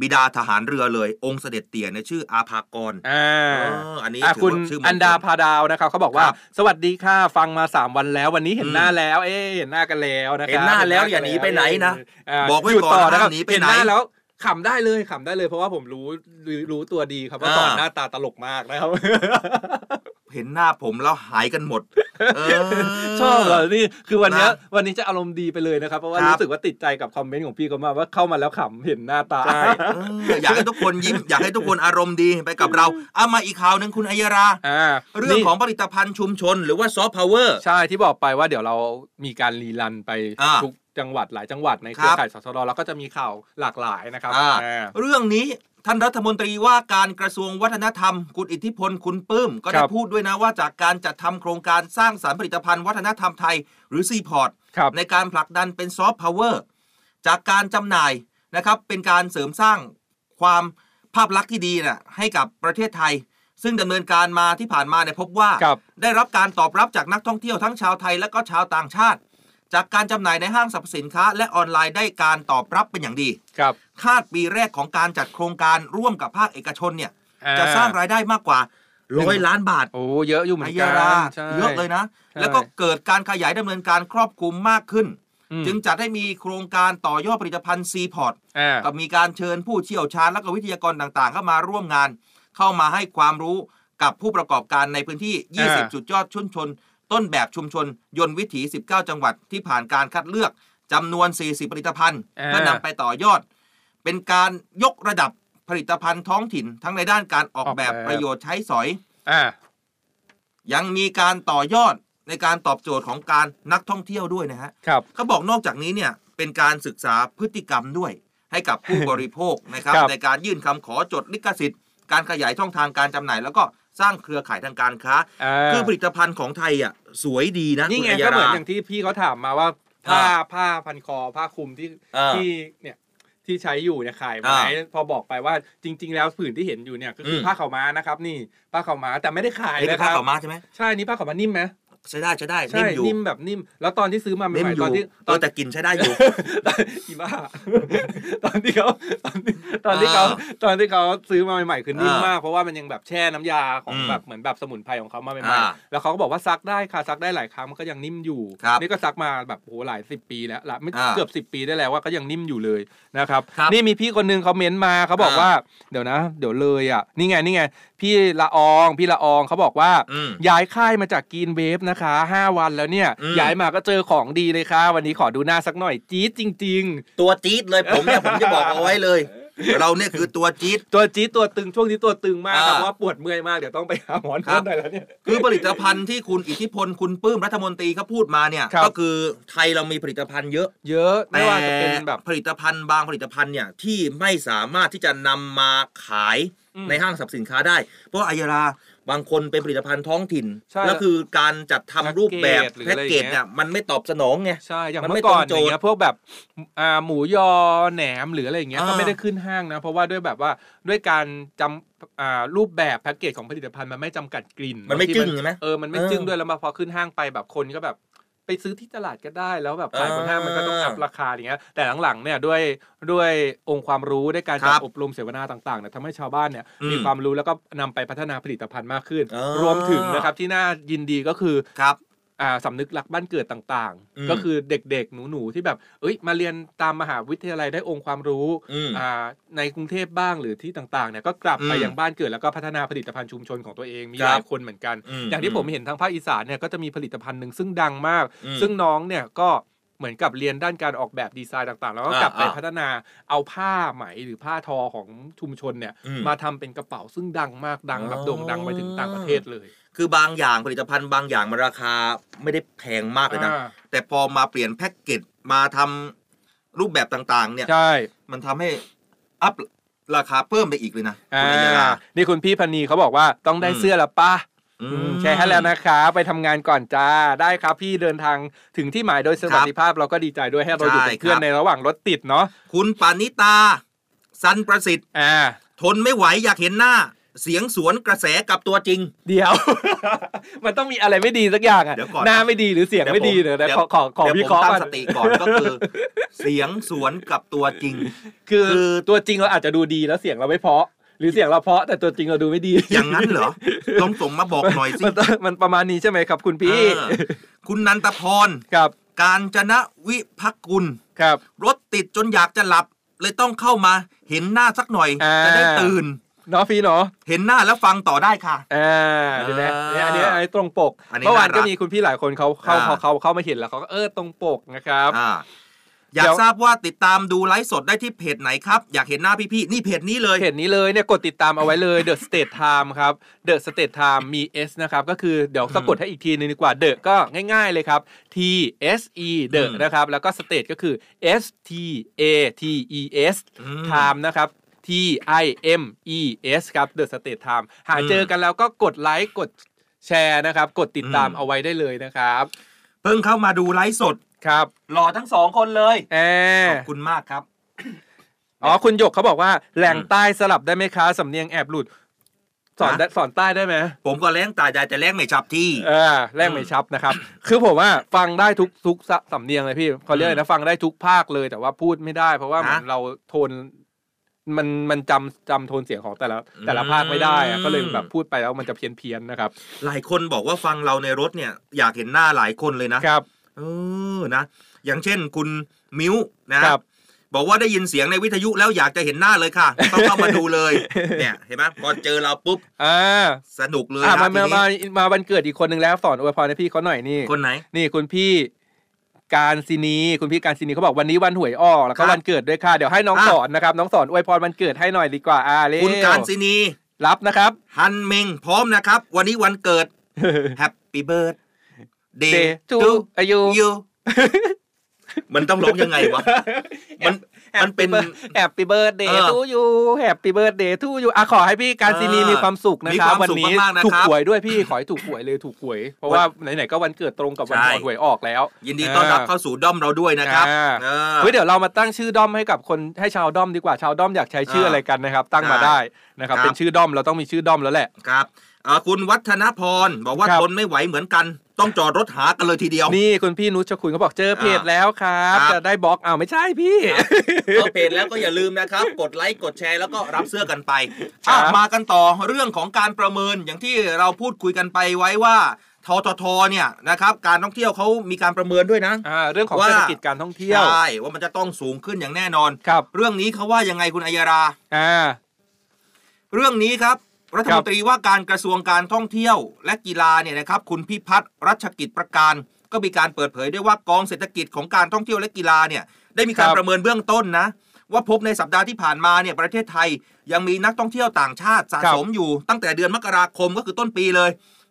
บิดาทหารเรือเลย องค์เสด็จเตี่ยเนี่ยชื่ออาภากรอ่าเอออันนี้อะถือคุณว่าชื่อมงคลอันดาพาดาวนะครับเขาบอกว่าครับสวัสดีค่ะฟังมา 3 วันแล้ว วันนี้เห็นอืมหน้าแล้ว เอ๊ะเห็นหน้ากันแล้วนะครับเห็นหน้าแล้วอย่าหนีไปไหนนะาบอกไว้ยู่ก่อนต่นะนะครับหนีไปเห็นไหนหน้าแล้วขำได้เลยขำได้เลยเพราะว่าผมรู้รู้รู้ตัวดีครับว่าอ่าก่อนหน้าตาตลกมากนะครับ เห็นหน้าผมแล้วหายกันหมดเออชอบเหรอนี่คือวันเนี้ยนะวันนี้จะอารมณ์ดีไปเลยนะครับ เพราะว่าครับรู้สึกว่าติดใจกับคอมเมนต์ของพี่เขามากว่าเข้ามาแล้วขำเห็นหน้าตาใช่เอออยากให้ทุกคนยิ้มอยากให้ทุกคนอารมณ์ดีไปกับเราเอามาอีกข่าวหนึ่งคุณอัยราอ่าเรื่องของผลิตภัณฑ์ชุมชน หรือว่าซอฟต์พาวเวอร์ใช่ที่บอกไปว่าเดี๋ยวเรามีการ rerun ไปอ่าทุกจังหวัดหลายจังหวัดในเคครัรือบข่ายสสรแล้วก็จะมีข่าวหลากหลายนะครับอ่าอ่าเรื่องนี้ ท่านรัฐมนตรีว่าการกระทรวงวัฒนธรรม คุณอิทธิพลคุณปื้ม ก็คได้รับพูดด้วยนะว่าจากการจัดทำโครงการสร้างสรรค์ผลิตภัณฑ์วัฒนธรรมไทย หรือ CPOT ครับในการผลักดันเป็นซอฟต์พาวเวอร์จากการจำหน่ายนะครับเป็นการเสริมสร้างความภาพลักษณ์ที่ดีนะให้กับประเทศไทย ซึ่งดำเนินการมาที่ผ่านมาเนี่ยพบว่าครับได้รับการตอบรับจากนักท่องเที่ยวทั้งชาวไทยและก็ชาวต่างชาติ จากการจำหน่ายในห้างสรรพสินค้า และออนไลน์ได้การตอบรับเป็นอย่างดี ครับ คาดปีแรกของการจัดโครงการร่วมกับภาคเอกชนเนี่ยอ่จะสร้างรายได้มากกว่าร้อยล้านบาท โอ้เยอะอยู่เหมืออานกัยานราใช่เยอะเลยนะใช่แล้วก็เกิดการขยายดำเนินการครอบคลุมมากขึ้นอืมจึงจัดให้มีโครงการต่อยอดผลิตภัณฑ์ซีพอร์ตอ่ากับมีการเชิญผู้เชี่ยวชาญและก็วิทยากรต่างๆ เข้ามาร่วมงาน เข้ามาให้ความรู้กับผู้ประกอบการในพื้นที่ 20 จุดยอดชุมชน ต้นแบบชุมชนยนต์วิถี 19 จังหวัดที่ผ่านการคัดเลือกจำนวน 40 ผลิตภัณฑ์อ่าเพื่อนำไปต่อยอด เป็นการยกระดับผลิตภัณฑ์ท้องถิ่นทั้งในด้านการออกแบบประโยชน์ใช้สอยอ่ายังมีการต่อยอดในการตอบโจทย์ของการนักท่องเที่ยวด้วยนะฮะครับเขาบอกนอกจากนี้เนี่ยเป็นการศึกษาพฤติกรรมด้วย ให้กับผู้บริโภคนะครับครับในการยื่นคำขอจดลิขสิทธิ์ การขยายช่องทางการจำหน่าย แล้วก็ สร้างเครือข่ายทางการค้าอ่าคือผลิตภัณฑ์ของไทยอะสวยดีนะนี่ไงคุณก็เหมือนราอย่างที่พี่เขาถามมาว่าผ้าอ่าผ้าพันคอผ้าคลุมที่อ่าที่เนี่ยที่ใช้อยู่เนี่ยขายไหมอ่าพอบอกไปว่าจริง ๆ แล้วผืนที่เห็นอยู่เนี่ยก็คืออมผ้าขาวม้านะครับ นี่ผ้าขาวม้าแต่ไม่ได้ขายนี่เป็นนะคผ้ารับขาวม้าใช่ไหมใช่นี่ผ้าขาวม้านิ่มไหม ใช้ได้ใช้ได้ใช่นิ่มอยู่นิ่มแบบนิ่ม แล้วตอนที่ซื้อมาใหนิ่มม่อๆตยู่อนที่ตเอออนแต่กลินใช้ได้อยู่อีบ้าตอนที่เขาตอนที่ตอนที่เขาอ่าตอนที่เขาซื้อมาใหม่ๆคือนิ่มอ่ามมากเพราะว่ามันยังแบบแช่น้ำยาของอืมแบบเหมือนแบบสมุนไพรของเขามาใหม่อ่าๆแล้วเขาก็บอกว่าซักได้ค่ะซักได้หลายครั้งมันก็ยังนิ่มอยู่ครับนี่ก็ซักมาแบบโหหลายสิบปีแล้วละไม่อ่าเกือบสิบปีได้แล้วว่าก็ยังนิ่มอยู่เลยนะครับครับนี่มีพี่คนนึงเขาเม้นต์มาเขาบอกอ่าว่าเดี๋ยวนะ เดี๋ยวเลยอะนี่ไงนี่ไงพี่ละอองพี่ละอองเขาบอกว่าอืมย้ายค่ายมาจากกีนเวฟนะคะ 5 วันแล้วเนี่ยอืมย้ายมาก็เจอของดีเลยค่ะ วันนี้ขอดูหน้าสักหน่อยจี๊ดจริงตัวจี๊ดเลยผมเนี่ยผมจะบอกเอาไว้เลยเราเนี่ยคือตัวจี๊ดๆตัวจี๊ดตัวตึงช่วงนี้ตัวตึงมากครับอ่าเพราะว่าปวดเมื่อยมากเดี๋ยวต้องไปหาหมอนครัวดบหน่อยแล้วเนี่ยคือผลิตภัณฑ์ที่คุณอิทธิพลคุณปื้มรัฐมนตรีเขาพูดมาเนี่ยครับก็คือไทยเรามีผลิตภัณฑ์เยอะ เยอะไม่ว่าจะเป็นแบบผลิตภัณฑ์บางผลิตภัณฑ์เนี่ยที่ไม่สามารถที่จะนำมาขายอืม ในห้างสรรพสินค้าได้ เพราะว่าอายาราบางคนเป็นผลิตภัณฑ์ท้องถิ่นใช่แล้วคือการจัดทำรูปแบบแพ็แพ็กกเกเกจจหรืออะไรอย่างเงี้ยเนี่ยมันไม่ตอบสนองไงใช่อย่างมันเมื่ไม่อก่อนตรงโจอทย์ย่างเงี้ยพวกแบบอ่าหมูยอแหนมหรืออะไรอย่างเงี้ยอ่าก็ไม่ได้ขึ้นห้างนะ เพราะว่าด้วยแบบว่าด้วยการจำอ่ารูปแบบแพ็กเกจของผลิตภัณฑ์มันไม่จำกัดกลิ่น มันไม่บาทีจึ้งใช่ไหมเออมันไม่เออจึ้งด้วยแล้วมาพอขึ้นห้างไปแบบคนก็แบบ ไปซื้อที่ตลาดก็ได้ แล้วแบบขายบนห้างมันก็ต้องอ่าอัพราคาอย่างเงี้ยแต่หลังๆเนี่ยด้วยด้วยองค์ความรู้ด้วยการครัจัดบอบรมเสวนาต่างๆเนี่ยทำให้ชาวบ้านเนี่ยอืมมีความรู้แล้วก็นำไปพัฒนาผลิตภัณฑ์มากขึ้นอ๋อรวมถึงนะครับที่น่ายินดีก็คือครับ อ่าสำนึกรักบ้านเกิดต่างอืม ๆ ก็คือเด็กๆ หนูๆ ที่แบบ เอ้ย มาเรียนตามมหาวิทยาลัยได้องค์ความรู้อืม อ่าในกรุงเทพบ้างหรือที่ต่างๆเนี่ยก็กลับไปอืมยังบ้านเกิดแล้วก็พัฒนาผลิตภัณฑ์ชุมชนของตัวเองมีครับหลายคนเหมือนกัน อืมอย่างที่ผมเห็นทางภาคอีสานเนี่ยก็จะมีผลิตภัณฑ์หนึ่งซึ่งดังมาก อืมซึ่งน้องเนี่ยก็เหมือนกับเรียนด้านการออกแบบดีไซน์ต่างๆ แล้วก็อ่ากลับไปอ่าพัฒนาเอาผ้าไหมหรือผ้าทอของชุมชนเนี่ยอืมมาทำเป็นกระเป๋าซึ่งดังมากดังแบบอ๋อโด่งดังไปถึงต่างประเทศเลย คือบางอย่างผลิตภัณฑ์บางอย่างมันราคาไม่ได้แพงมากเลยนะ อ่า แต่พอมาเปลี่ยนแพ็กเกจมาทำรูปแบบต่างๆ เนี่ย ใช่มันทำให้อัพราคาเพิ่มไปอีกเลยนะอ่าคุณอัญญารานี่คุณพี่พันนีเขาบอกว่าต้องได้อืมเสื้อแล้วป้าอืมแชร์ให้แล้วนะคะ ไปทำงานก่อนจ้าได้ครับพี่เดินทางถึงที่หมายโดยสวัสดิภาพ เราก็ดีใจด้วยให้เราอยู่เป็นเพื่อนใช่ครับ ในระหว่างรถติดเนาะคุณปานิตา สันประสิทธิ์ อ่า ทนไม่ไหวอยากเห็นหน้า เสียงสวนกระแสกับตัวจริง เดี๋ยว มันต้องมีอะไรไม่ดีสักอย่างอะเดี๋ยวก่อนหน้าไม่ดีหรือเสียงไม่ดีเดี๋ยวนะขอขอขอเดี๋ยววิผมเคราะห์ตั้งก่อนสติก่อนก็คือ เสียงสวนกับตัวจริงคือคือตัวจริงเราอาจจะดูดีแล้วเสียงเราไม่เพราะหรือเสียงเราเพราะแต่ตัวจริงเราดูไม่ดี อย่างนั้นเหรอลองส่งมาบอกหน่อยสิมันมันประมาณนี้ใช่ไหมครับ คุณพี่เออคุณนันตพรครับ การจนะวิพักกุลครับ รถติดจนอยากจะหลับ เลยต้องเข้ามาเห็นหน้าสักหน่อยอ่าจะได้ตื่น เนาะพี่เนาะเห็นหน้าแล้วฟังต่อได้ค่ะอ่าเห็นไหมอ่าเนี่ยอันนี้อันนี้ตรงปกอันนี้เมื่อวานน่ารักก็มีคุณพี่หลายคนเขาเข้าอ่าเขาเขาเข้ามาเห็นแล้วเขาก็เออตรงปกนะครับอ่าอยาเดี๋กยวทราบว่าติดตามดูไลฟ์สดได้ที่เพจไหนครับ อยากเห็นหน้าพี่ๆนี่เพจนี้เลยเพจนี้เลยเนี่ยกดติดตามเอาไว้เลย The State Time ครับ The State Time มี S นะครับ ก็คือเดี๋ยวสะกดให้อีกทีนึงดีกว่า The ก็ง่ายๆเลยครับ T S E The อืมนะครับ แล้วก็ State ก็คือ S T A T E S อืม Time นะครับ T I M E S ครับ The State Time หาอืมเจอกันแล้วก็กดไลค์กดแชร์นะครับ กดติดตามอืมเอาไว้ได้เลยนะครับ เพิ่งเข้ามาดูไลฟ์สดครับหล่อทั้งสองคนเลยแอขอบคุณมากครับ อ๋อ คุณหยกเขาบอกว่าแหล่งใต้สลับได้ไหมคะ สำเนียงแอบหลุด สอนฮะได้สอนใต้ได้ไหม ผมก็แรงตายใจแต่แรงไม่จับที่เออแรกไม่ชับนะครับ คือผมว่าฟังได้ทุกทุกสสำเนียงเลยพี่เขาเรียกอะไรนะฟังได้ทุกภาคเลยแต่ว่าพูดไม่ได้ เพราะว่าเหมือนฮะเราโทน มันมันจำจำโทนเสียงของแต่ละอืมแต่ละภาคไม่ได้อะก็เลยแบบพูดไปแล้วมันจะเพี้ยนเพี้ยนๆนะครับ หลายคนบอกว่าฟังเราในรถเนี่ย อยากเห็นหน้าหลายคนเลยนะครับ เออนะ อย่างเช่นคุณมิ้วนะครับบอกว่าได้ยินเสียงในวิทยุแล้วอยากจะเห็นหน้าเลยค่ะ ต้องเข้ามาดูเลย เนี่ยเห็นไหมพอเจอเราปุ๊บอ่าสนุกเลยอ่านะมาทีมานี้มามาวันเกิดอีกคนหนึ่งแล้วสอนอวยพรให้พี่เขาหน่อยนี่คนไหน นี่คุณพี่ การศินีคุณพี่การศินีเขาบอกวันนี้วันหวยออกแล้วครัก็บวันเกิดด้วยค่ะเดี๋ยวให้น้องอะสอนนะครับน้องสอนอวยพรวันเกิดให้หน่อยดีกว่าอ่าเร็วคุณการศินีรับนะครับฮันเมงพร้อมนะครับ วันนี้วันเกิด Happy Birthday Day to you you มันต้องร้องยังไงวะ มัน มันเป็น Happy Birthday to you Happy Birthday to you อะขอให้พี่การซีนีเออมีความสุขนะมีครับความวันสุขนี้มากๆนะครับถูกหวยด้วยพี่ขอให้ถูกหวยเลยถูกหวย เพราะว่าไหนๆก็วันเกิดตรงกับวันใช่ออกหวยออกแล้ว ยินดีต้อนรับเข้าสู่ด้อมเราด้วยนะครับอ่าเออเฮ้ยเดี๋ยวเรามาตั้งชื่อด้อมให้กับคนให้ชาวด้อมดีกว่าชาวด้อมอยากใช้ชื่อเออออะไรกันนะครับ ตั้งมาใช่ได้นะครับครับเป็นชื่อด้อมเราต้องมีชื่อด้อมแล้วแหละครับเอ่อคุณวัฒนพรบอกว่าครับทนไม่ไหวเหมือนกัน ต้องจอดรถหากันเลยทีเดียว นี่คุณพี่นุชคุณเขาบอกเจอเพจอ่าแล้วครับครับ จะได้บล็อกอ้าวไม่ใช่พี่ก็เพจแล้วก็อย่าลืมนะครับ กดไลค์กดแชร์แล้วก็รับเสื้อกันไปครับอะมากันต่อเรื่องของการประเมินอย่างที่เราพูดคุยกันไปไว้ว่าทททเนี่ยนะครับการท่องเที่ยวเขามีการประเมินด้วยนะอ่าเรื่องของว่าเศรษฐกิจการท่องเที่ยวใช่ว่ามันจะต้องสูงขึ้นอย่างแน่นอนครับ เรื่องนี้เขาว่ายังไงคุณอัยราอ่าเรื่องนี้ครับ รัฐมนตรีว่าการกระทรวงการท่องเที่ยว และกีฬาเนี่ยนะครับคุณพิพัฒน์รัชกิจประการ ก็มีการเปิดเผยด้วยว่ากองเศรษฐกิจของการท่องเที่ยวและกีฬาเนี่ยได้มีการรประเมินเบื้องต้นนะว่าพบในสัปดาห์ที่ผ่านมาเนี่ยประเทศไทยยังมีนักท่องเที่ยวต่างชาติสะสมอยู่ ตั้งแต่เดือนมกราคมก็คือต้นปีเลย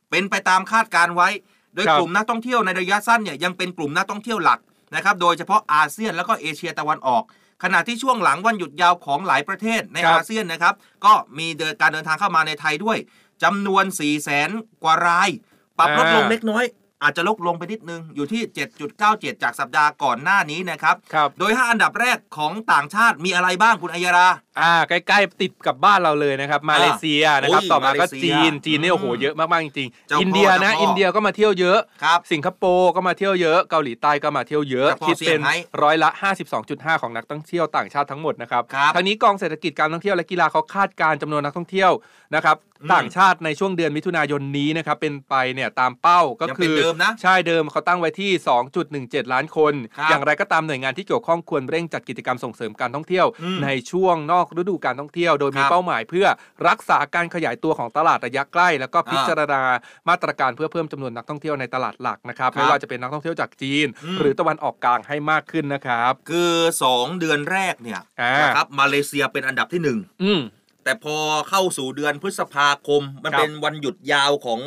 เป็นไปตามคาดการไว้ โดยกลุ่มนักท่องเที่ยวในระยะสั้นเนี่ยยังเป็นกลุ่มนักท่องเที่ยวหลักนะครับโดยเฉพาะอาเซียนแล้วก็เอเชียตะวันออก ขณะที่ช่วงหลังวันหยุดยาวของหลายประเทศในครับอาเซียนนะครับ ก็มีเดินการเดินทางเข้ามาในไทยด้วยจำนวน 4 0 0แสนกว่าราย ปรับลดลงอ่าเล็กน้อย อาจจะลดลงไปนิดนึง อยู่ที่ 7.97 จากสัปดาห์ก่อนหน้านี้นะครับครับโดย 5 อันดับแรกของต่างชาติมีอะไรบ้างคุณอัยรา อ่าใกล้ๆติดกับบ้านเราเลยนะครับ มาเลเซียนะครับโอ้ยต่อมาก็มาเลเซียจีนจีนเนี่ยโอ้โหอืมเยอะมากๆจริงเจ้าพ่อๆอินเดียนะเจ้าพ่ออิอินเดียก็มาเที่ยวเยอะครับสิงคโปร์ก็มาเที่ยวเยอะเกาหลีใต้ก็มาเที่ยวเยอะเจ้าพ่อคิดเป็นเซี่ยงไฮ้ร้อยละ 52.5 ของนักท่องเที่ยวต่างชาติทั้งหมดนะครับครับทั้งนี้กองเศรษฐกิจการท่องเที่ยวและกีฬาเขาคาดการณ์จำนวนนักท่องเที่ยวนะครับอืมต่างชาติในช่วงเดือนมิถุนายนนี้นะครับเป็นไปเนี่ยตามเป้าก็ยังคืเป็นอเดิมนะใช่เดิมเขาตั้งไว้ที่ 2.17 ล้านคนครับอย่างไรก็ตามหน่วยงานที่เกี่ยวข้องควรเร่งจัดกิจกรรมส่งเสริมการท่องเที่ยวอืมในช่วงนอกอกฤดูการท่องเที่ยว โดยมีครับเป้าหมายเพื่อรักษาการขยายตัวของตลาดระยะใกล้ แล้วก็พิจารณามาตรการเพื่อเพิ่มจำนวนนักท่องเที่ยวในตลาดหลักนะครับครับไม่ว่าจะเป็นนักท่องเที่ยวจากจีนอืมหรือตะวันออกกลางให้มากขึ้นนะครับ คือ 2 เดือนแรกเนี่ยอ่านนะครับมาเลเซียเป็นอันดับที่หนึ่งอืมแต่พอเข้าสู่เดือนพฤษภาคม มันครับเป็นวันหยุดยาวของ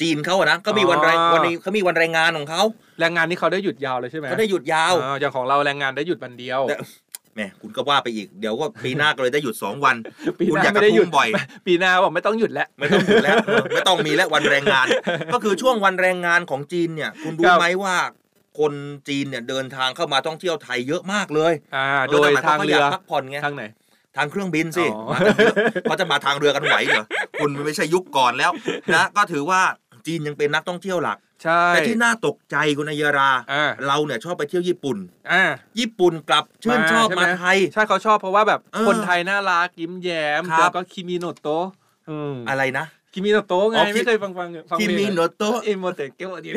จีนเขาอะนะก็มีวันแรงอ๋อวันนี้เขามีวันแรงงานของเขาแรงงานนี่เขาได้หยุดยาวเลยใช่ไหมเขาได้หยุดยาวอ่าอย่างของเราแรงงานได้หยุดวันเดียว แต่แหมคุณก็ว่าไปอีกเดี๋ยวก็ปีหน้าก็เลยได้หยุด2วันปีหคุณน้าอยากไม่กระได้หยุดทุ่มบ่อย ปีหน้าบอกไม่ต้องหยุดแล้วไม่ต้องหยุดแล้วเออไม่ต้องมีแล้ววันแรงงาน ก็คือช่วงวันแรงงานของจีนเนี่ย คุณรู้ครับไหมว่าคนจีนเนี่ยเดินทางเข้ามาท่องเที่ยวไทยเยอะมากเลยอ่าเออโดยแต่หมทางควมเรือขยกพักผ่อนไงทางไหนทางเครื่องบินสิอ๋อมากันเยอะเขาจะมาทางเรือกันไหวเหรอคุณไม่ใช่ยุคก่อนแล้วนะก็ถือว่าจีนยังเป็นนักท่องเที่ยวหลัก ใช่ แต่ที่น่าตกใจคุณนายรา อ่า เราเนี่ยชอบไปเที่ยวญี่ปุ่น อ่า ญี่ปุ่นกลับชื่นชอบใไหมาไทย ใช่เขาชอบเพราะว่าแบบเออคนไทยน่ารักยิ้มแย้มครับ แล้วก็คิมิโนโตะอืมอะไรนะ คิมิโนโตะไงอ๋อคิไม่เคยฟังฟังฟังคิเพลงมิโนโตะเอโมเตะเกวดี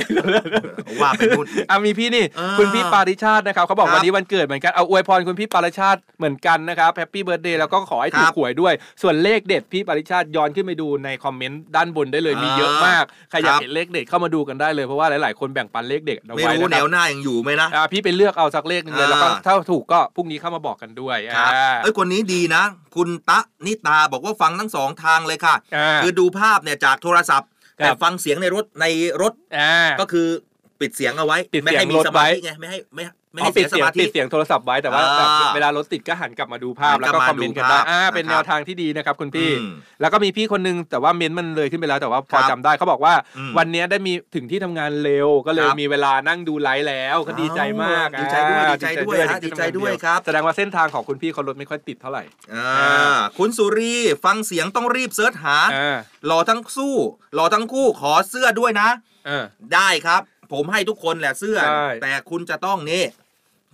ว่าไปนู่นอะมีพี่นี่เออคุณพี่ปาริชาตินะครับเขาบอกครับวันนี้วันเกิดเหมือนกันเอาอวยพรคุณพี่ปาริชาติเหมือนกันนะครับแฮปปี้เบิร์ดเดย์แล้วก็ขอให้ถูคกรับหวยด้วย ส่วนเลขเด็ดพี่ปาริชาติย้อนขึ้นไปดูในคอมเมนต์ด้านบนได้เลยมีเยอะมากใครอยากครับเห็นเลขเด็ดเข้ามาดูกันได้เลยเพราะว่าหลาย ๆ คนแบ่งปันเลขเด็ดเอาไม่ไว้รู้นะแนครับวหน้ายังอยู่ไหมนะอ่าพี่ไปเลือกเอาสักเลขหนึงเลยอ่าแล้วก็ถ้าถูกก็พรุ่งนี้เข้ามาบอกกันด้วยครับอ่าเอ้ยคนนี้ดีนะ คุณตะนิตาบอกว่าฟังทั้งสองทางเลยค่ะอ่าคือดูภาพเนี่ยจากโทรศัพท์ครับแต่ฟังเสียงในรถในรถอ่าก็คือ ปิดเสียงเอาไว้ปิดไม่เสียงให้มีรถสมาธิไว้ไงไม่ให้ไม่ไม่อ๋อให้ปิเสีดยสเสียงมาธิ ปิดเสียงโทรศัพท์ไว้แต่ว่าอ่าแบบเวลารถติดก็หันกลับมาดูภาพหันแล้วกลับก็มาคอมเมนต์กันได้ดูภาพอ่าเป็นนะครับแนวทางที่ดีนะครับคุณพี่ อืมแล้วก็มีพี่คนนึงแต่ว่าเมนต์มันเลยขึ้นไปแล้วแต่ว่าพอครับจำได้เขาบอกว่าอืมวันนี้ได้มีถึงที่ทำงานเร็วก็เลยครับ มีเวลานั่งดูไลฟ์แล้วก็ดีใจมากดีใจด้วยอ่าดีใจด้วยฮะที่ดีใจด้วยครับ แสดงว่าเส้นทางของคุณพี่เขารถไม่ค่อยติดเท่าไหร่อ่าคุณสุรีฟังเสียงต้องรีบเสิร์ชหาอ่าหล่อทั้งสู้หล่อทั้งคู่ขอเสื้อด้วยนะเออได้ครับ ผมให้ทุกคนแหละเสื้อ ใช่แต่คุณจะต้องนี่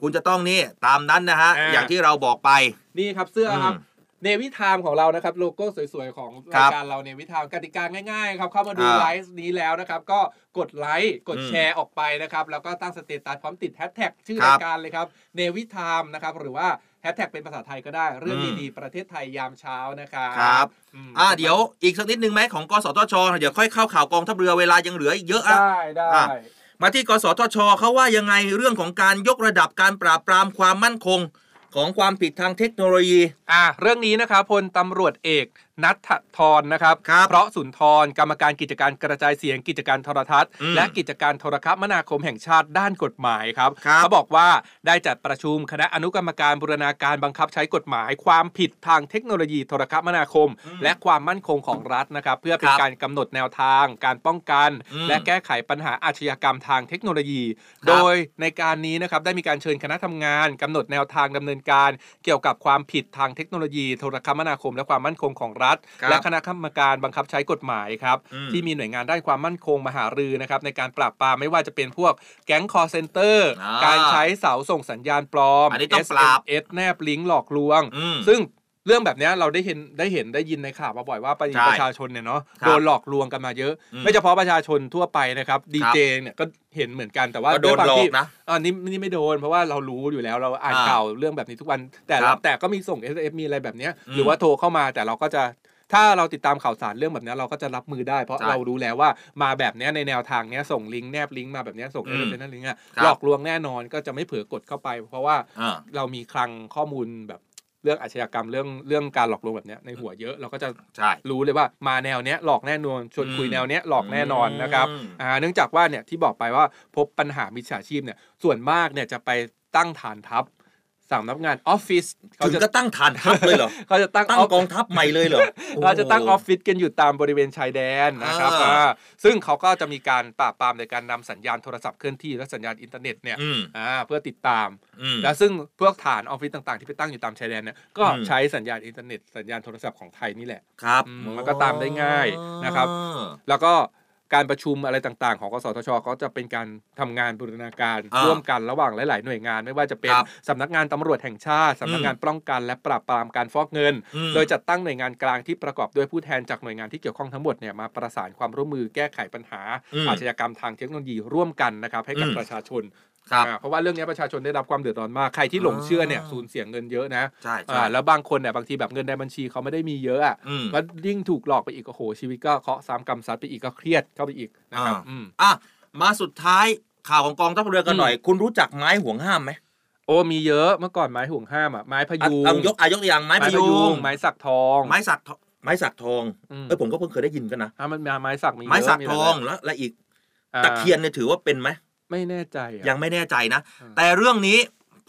คุณจะต้องนี่ ตามนั้นนะฮะ อ่า อย่างที่เราบอกไป นี่ครับเสื้อครับ อืม Navy Time ของเรานะครับโลโก้สวยๆ ของครัรายบการเรา Navy Time กติกาง่ายๆครับเข้ามาดูอ่าไลฟ์นี้แล้วนะครับ ก็กดไลค์กดอืมแชร์ออกไปนะครับ แล้วก็ตั้งสเตตัสพร้อมติดแฮชแท็กชื่อครัรายการเลยครับ Navy Time นะครับ หรือว่าแฮชแท็กเป็นภาษาไทยก็ได้ เรื่องอืมดีๆ ประเทศไทยยามเช้านะครับครับ มอ่าเดี๋ยวอีกสักนิดนึงไหมของกสทช เดี๋ยวค่อยเข้าข่าวกองทัพเรือเวลายังเหลืออีกเยอะอะ ได้ได้อะ มาที่กสทชเขาว่ายังไงเรื่องของการยกระดับการปราบปรามความมั่นคง ของความผิดทางเทคโนโลยี อ่าเรื่องนี้นะครับพลตำรวจเอก นัทธรนะครับครับเพราะสุนทรกรรมการกิจการกระจายเสียงกิจการโทรทัศน์อืมและกิจการโทรคมนาคมแห่งชาติด้านกฎหมายครับครับเขาบอกว่าได้จัดประชุมคณะอนุกรรมการบูรณาการบังคับใช้กฎหมาย ความผิดทางเทคโนโลยีโทรคมนาคม และความมั่นคงของรัฐนะครับ เพื่อเป็นครับการกำหนดแนวทาง การป้องกันอืมและแก้ไขปัญหาอาชญากรรมทางเทคโนโลยีครับโดยในการนี้นะครับได้มีการเชิญคณะทำงานกำหนดแนวทางดำเนินการ เกี่ยวกับความผิดทางเทคโนโลยีโทรคมนาคม และความมั่นคงของรัฐครับและคณะกรรมการบังคับใช้กฎหมายครับอืมที่มีหน่วยงานด้านความมั่นคงมาหารือนะครับในการปราบปรามไม่ว่าจะเป็นพวกแก๊งคอร์เซนเตอร์อ่าการใช้เสาส่งสัญญาณปลอมอันนี้ต้องปราบ SMS แนบลิงก์หลอกลวงอืมซึ่ง เรื่องแบบเนี้ยเราได้เห็นได้เห็นได้ยินในข่าวมาบ่อยว่าประใช่ประชาชนเนี่ยเนาะครับโดนหลอกลวงกันมาเยอะอืมไม่เฉพาะประชาชนทั่วไปนะครับดีเจเนี่ยก็เห็นเหมือนกันแต่ว่าก็โดนด้วยความหลอกที่นะอันนี้นี่ไม่โดนเพราะว่าเรารู้อยู่แล้วเราอ่านอ่าข่าวเรื่องแบบนี้ทุกวัน แต่คละรับแต่ก็มีส่ง s อมีอะไรแบบเนี้ยอืมหรือว่าโทรเข้ามาแต่เราก็จะถ้าเราติดตามข่าวสารเรื่องแบบเนี้ยเราก็จะรับมือได้เพราะใช่เรารู้แล้วว่ามาแบบเนี้ยในแนวทางเนี้ยส่งลิงก์แนบลิงก์มาแบบเนี้ยส่งอืเอมเนลิงก์อะครับหลอกลวงแน่นอนก็จะไม่เผลอกดเข้าไป เพราะว่าอ่าเรามีคลังข้อมูลแบบ เรื่องอาชญากรรมเรื่องเรื่องการหลอกลวงแบบเนี้ยในหัวเยอะเราก็จะใช่รู้เลยว่ามาแนวเนี้ยหลอกแน่นอนชวนคุยอืมแนวเนี้ยหลอกแน่นอนนะครับอืมอ่าเนื่องจากว่าเนี่ยที่บอกไปว่าพบปัญหามิจฉาชีพเนี่ยส่วนมากเนี่ยจะไปตั้งฐานทัพ สำนักงานออฟฟิศเขาถึงจะก็ตั้งฐานทัพเลยเหรอเขาจะตั้งตั้งออฟกองทัพใหม่เลยเหรอเราจะตั้งอโโหอฟฟิศกันอยู่ตามบริเวณชายแดนนะครับอ่าอ่าซึ่งเขาก็จะมีการปราบปรามในการนำสัญญาณโทรศัพท์เคลื่อนที่และสัญญาณอินเทอร์เน็ตเนี่ยอืมอ่าเพื่อติดตามอืมและซึ่งพวกฐานออฟฟิศต่างๆ ที่ไปตั้งอยู่ตามชายแดนเนี่ยก็อืมใช้สัญญาณอินเทอร์เน็ตสัญญาณโทรศัพท์ของไทยนี่แหละครับอืมมันก็ตามได้ง่ายนะครับ แล้วก็ การประชุมอะไรต่างๆ ของกสทชก็จะเป็นการทำงานบูรณาการอ่าร่วมกันระหว่างหลาย ๆ หน่วยงาน ไม่ว่าจะเป็นครับสำนักงานตำรวจแห่งชาติสำนักงานป้องกัน และปราบปรามการฟอกเงินอืมโดยจัดตั้งหน่วยงานกลางที่ประกอบด้วยผู้แทนจากหน่วยงานที่เกี่ยวข้องทั้งหมดเนี่ยมาประสานความร่วมมือแก้ไขปัญหาอืมอาชญากรรมทางเทคโนโลยีร่วมกันนะครับให้กับอืมประชาชน ครับอ่าเพราะว่าเรื่องนี้ประชาชนได้รับความเดือดร้อนมากใครที่หลงเชื่อเนี่ยสูญเสียเงินเยอะนะใช่ใช่อ่าแล้วบางคนเนี่ยบางทีแบบเงินในบัญชีเขาไม่ได้มีเยอะอะอืมก็ยิ่งถูกหลอกไปอีกโอ้โหชีวิตก็เคราะห์ซ้ำกรรมซัดไปอีกก็เครียดเข้าไปอีกนะครับอ่าอืมอะมาสุดท้ายข่าวของกองทัพเรือกันหน่อย คุณรู้จักไม้ห่วงห้ามไหมโอ้มีเยอะเมื่อก่อนไม้ห่วงห้ามอะไม้พอะยุงเอายกอายกตัวอย่างไม้พยุงไม้สักทอง ไม้สักทองไม้สักทองอืมเอ้ยผมก็เพิ่งเคยได้ยินกันนะอะมันมีไม้สักมีเยอะไม้สักหทลายองแบบแล้วและอีกอ่าตะเคียนเนี่ยถือว่าเป็นไหม ไม่แน่ใจอะยังไม่แน่ใจนะอืมแต่เรื่องนี้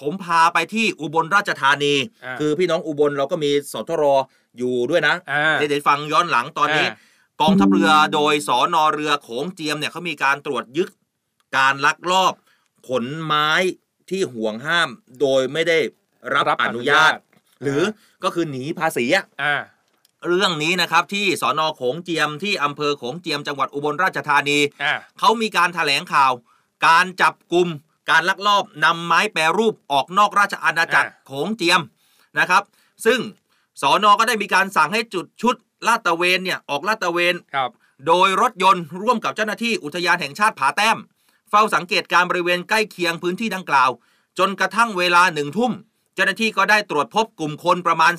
ผมพาไปที่อุบลราชธานี อ่า คือพี่น้องอุบลเราก็มีสทรอยู่ด้วยนะอ่า เดี๋ยวฟังย้อนหลังตอนนี้ อ่า กองทัพเรือโดยสอนอเรือโขงเจียมเนี่ยเขามีการตรวจยึดการลักลอบ ขนไม้ที่ห่วงห้าม โดยไม่ได้รับรับออนุนุญาญาต ต หรือก็คือหนีภาษีอะ อ่า เรื่องนี้นะครับที่สอนอโขงเจียมที่อำเภอโขงเจียมจังหวัดอุบลราชธานี อ่า เขามีการแถลงข่าว การจับกลุ่มการลักลอบนำไม้แปรรูปออกนอกราชอาณาจักรอ่าโขงเจียมนะครับ ซึ่งสอนอก็ได้มีการสั่งให้จุดชุดลาดตระเวนเนี่ยออกลาดตระเวนครับโดยรถยนต์ร่วมกับเจ้าหน้าที่อุทยานแห่งชาติผาแต้ม เฝ้าสังเกตการบริเวณใกล้เคียงพื้นที่ดังกล่าว จนกระทั่งเวลาหนึ่งทุ่ม เจ้าหน้าที่ก็ได้ตรวจพบกลุ่มคนประมาณ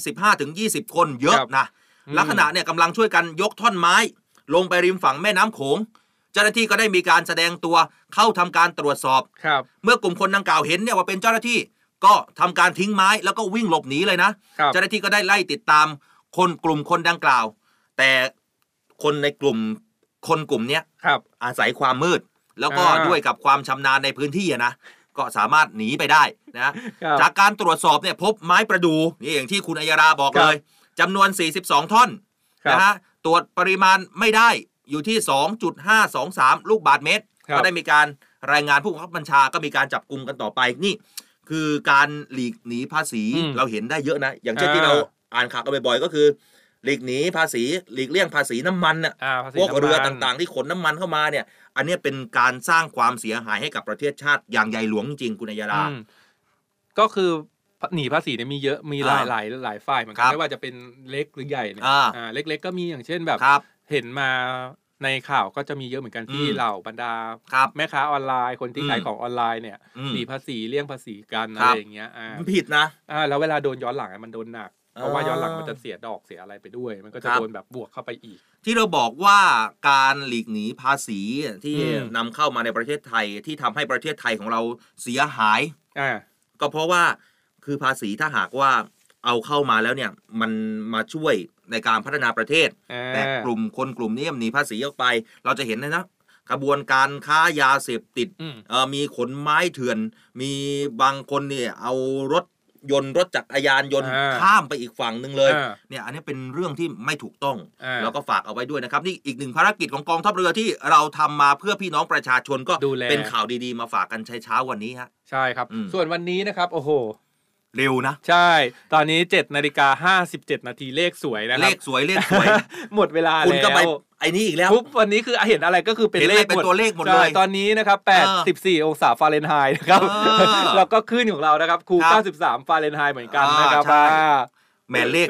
15-20 คนเยอะครับนะอืมลักษณะเนี่ยกำลังช่วยกันยกท่อนไม้ ลงไปริมฝั่งแม่น้ำโขง เจ้าหน้าที่ก็ได้มีการแสดงตัวเข้าทำการตรวจสอบครับ เมื่อกลุ่มคนดังกล่าวเห็นเนี่ยว่าเป็นเจ้าหน้าที่ก็ทำการทิ้งไม้แล้วก็วิ่งหลบหนีเลยนะครับเจ้าหน้าที่ก็ได้ไล่ติดตามคนกลุ่มคนดังกล่าว แต่คนในกลุ่มคนกลุ่มเนี้ยครับอาศัยความมืด แล้วก็อ่าด้วยกับความชำนาญในพื้นที่อะนะก็สามารถหนีไปได้นะครับจากการตรวจสอบเนี่ยพบไม้ประดูนี่อย่างที่คุณอัยราบอกครับเลยจำนวน 42 ท่อนครับนะฮะตรวจปริมาณไม่ได้ อยู่ที่ 2.523 ลูกบาทเมตรครับก็ได้มีการรายงานผู้บังคับบัญชาก็มีการจับกลุ่มกันต่อไปนี่ คือการหลีกหนีภาษีอืมเราเห็นได้เยอะนะ อย่างเช่นอ่าที่เราอ่านข่าวกันบ่อยๆก็คือหลีกหนีภาษีหลีกเลี่ยงภาษีน้ำมันน่ะอ่าภาษีพวกน้ำมันเรือต่างๆ ที่ขนน้ำมันเข้ามาเนี่ย อันเนี้ยเป็นการสร้างความเสียหายให้กับประเทศชาติอย่างใหญ่หลวงจริงๆคุณอัยยาดาอืมก็คือหนีภาษีเนี่ยมีเยอะมีหลายอ่าหลายหลายฝ่ายเหมือนกัคนรับไม่ว่าจะเป็นเล็กหรือใหญ่เนี่ยอ่าอ่าเล็กๆก็มีอย่างเช่นแบบครับ เห็นมาในข่าวก็จะมีเยอะเหมือนกันที่อืมเหล่าบรรดาครับแม่ค้าออนไลน์ คนที่อืมขายของออนไลน์เนี่ยอืมหนีภาษีเลี่ยงภาษีกันคอะรับไรอย่างเงี้ยอ่ามันผิดนะ อ่าแล้วเวลาโดนย้อนหลังอะมันโดนหนักเพราะว่าอ่าย้อนหลังมันจะเสียดอกเสียอะไรไปด้วย มันก็จะครับ โดนแบบบวกเข้าไปอีก ที่เราบอกว่าการหลีกหนีภาษีที่อืม นำเข้ามาในประเทศไทยที่ทำให้ประเทศไทยของเราเสียหาย อ่า ก็เพราะว่าคือภาษีถ้าหากว่า เอาเข้ามาแล้วเนี่ยมันมาช่วยในการพัฒนาประเทศอ่าแต่กลุ่มคนกลุ่มนี้หนีภาษีออกไป เราจะเห็นเลยนะกระบวนการค้ายาเสพติดอืมเอ่อมีขนไม้เถื่อน มีบางคนเนี่ยเอารถยนต์รถจักรยานยนต์อ่าข้ามไปอีกฝั่งหนึ่งเลยอ่าเนี่ยอันนี้เป็นเรื่องที่ไม่ถูกต้องอ่าแล้วก็ฝากเอาไว้ด้วยนะครับ นี่อีกหนึ่งภารกิจของกองทัพเรือที่เราทำมาเพื่อพี่น้องประชาชนก็ดูแลเป็นข่าวดีๆ มาฝากกันใช้เช้าวันนี้ฮะใช่ครับอืมส่วนวันนี้นะครับโอ้โห เร็วนะ ใช่ ตอนนี้7นาฬิกา57นาทีเลขสวยนะคเลรับขสวยเลขสวย หมดเวลาคุณก็ไปแล้วไอ้นี่อีกแล้วปุ๊บวันนี้คือเห็นอะไรก็คือเป็นเห็นเลอะไรขเป็นหมดตัวเลขหมดเลยใช่ตอนนี้นะครับเออ84องศาฟาเรนไฮต์นะครับเออแล้วก็ขึ้นของเรานะครับคูครับ93ฟาเรนไฮต์เหมือนกันอ่านนะครับใช่อ่าแหม่เลข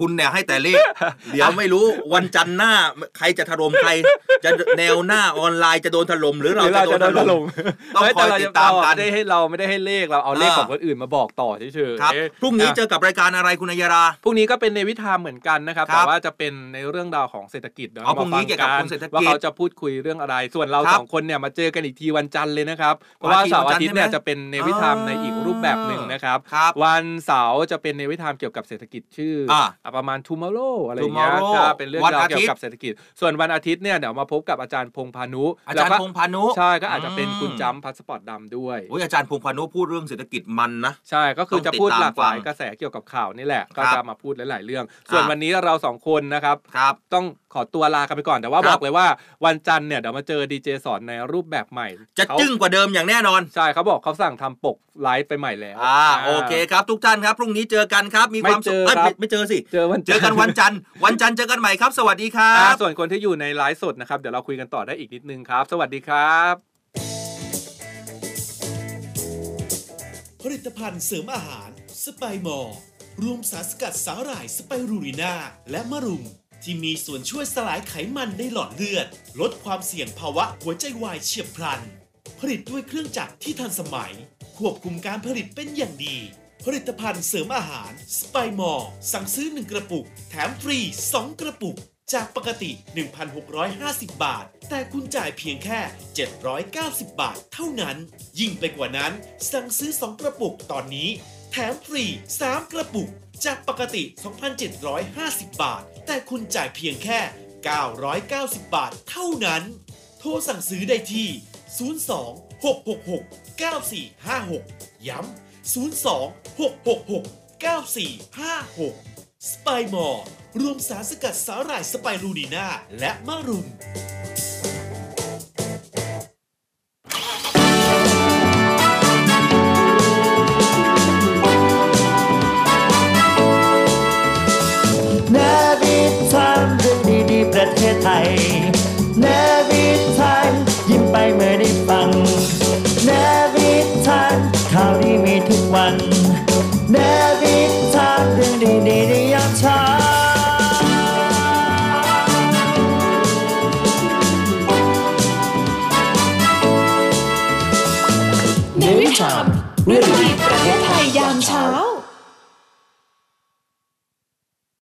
คุณเนี่ยให้แต่เลข เดี๋ยวไม่รู้วันจันทร์หน้าใครจะถล่มใคร จะแนวหน้าออนไลน์จะโดนถล่มหรือเราหรือจะเราโดจะนโดถนถล่ล่มมต้องไม่คอยแต่เราติจะดตามกันไม่ได้ให้เราไม่ได้ให้เลขเราเอาเลขอ่าของคนอื่นมาบอกต่อเฉยๆครับเอ๊ะพรุ่งนี้อะเจอกับรายการอะไรคุณอัยยาราพรุ่งนี้ก็เป็นในวิธามเหมือนกันนะครับครับแต่ว่าจะเป็นในเรื่องราวของเศรษฐกิจเดี๋ยวอ๋อมาพรุ่งนี้ฟัเกี่ยวกับเศรษฐกิจว่าเขาจะพูดคุยเรื่องอะไร ส่วนเราครับสองคนเนี่ยมาเจอกันอีกทีวันจันทร์เลยนะครับเพราะว่าวันอาทิตย์เสาร์อาทิตย์เนี่ยวันจันทร์ใช่ไหมจะเป็นในวิธามในอีกรูปแบบหนึ่งนะครับครับ วันเสาร์จะเป็นในวิธามเกี่ยวกับเศรษฐกิจชื่ออ่าอะประมาณ tomorrow อะไรอย่างเงี้ย Tomorrow ครับเป็นเรื่องวันราวอาทิเกี่ตย์ยวกับเศรษฐกิจ ส่วนวันอาทิตย์เนี่ยเดี๋ยวมาพบกับอาจารย์พงษ์พานุอาจารย์แล้วพก็งษ์พานุใช่ก็อาจจะเป็นคุณอืมจำพาสปอร์ตดำด้วย โอ้ยอาจารย์พงษ์พานุพูดเรื่องเศรษฐกิจมันนะ ใช่ก็คือจะพูดหลากหลายต้องติดตามฟังกระแสเกี่ยวกับข่าวนี่แหละครับ ก็จะมาพูดหลาย ๆ เรื่อง ส่วนวันนี้เราสองคนนะครับ ครับ ต้องขอตัวลากันไปก่อนแต่ว่าครับ บอกเลยว่าวันจันทร์เนี่ยเดี๋ยวมาเจอดีเจสอนในรูปแบบใหม่จะเขาจึ้งกว่าเดิมอย่างแน่นอน ใช่เขาบอกเขาสั่งทำปกไลฟ์ไปใหม่แล้ว อ่าโอเคครับทุกท่านครับ พรุ่งนี้เจอกันครับ มีความสุขไม่เจอครับยไม่ไม่เจอสิ เจอวันเจอกันวันจันทร์วันจันทร์เจอกันใหม่ครับ สวัสดีครัอ่าบส่วนคนที่อยู่ในไลฟ์สดนะครับ เดี๋ยวเราคุยกันต่อได้อีกนิดนึงครับ สวัสดีครับ ผลิตภัณฑ์เสริมอาหารสไปมอร์รวมสารสกัดสาหร่ายสไปรูรินาและมะรุม ที่มีส่วนช่วยสลายไขมันในหลอดเลือด ลดความเสี่ยงภาวะหัวใจวายเฉียบพลัน ผลิตด้วยเครื่องจักรที่ทันสมัย ควบคุมการผลิตเป็นอย่างดี ผลิตภัณฑ์เสริมอาหารสไปมอร์สั่งซื้อ 1 กระปุก แถมฟรี 2 กระปุก จากปกติ 1,650 บาท แต่คุณจ่ายเพียงแค่ 790 บาทเท่านั้น ยิ่งไปกว่านั้น สั่งซื้อ 2 กระปุกตอนนี้ แถมฟรี 3 กระปุก จากปกติ 2,750 บาท แต่คุณจ่ายเพียงแค่ 990 บาทเท่านั้น โทรสั่งซื้อได้ที่ 02 666 9456 ย้ำ 02 666 9456 สไปมอร์รวมสารสกัดสาหร่ายสไปรูนีนาและมะรุม เน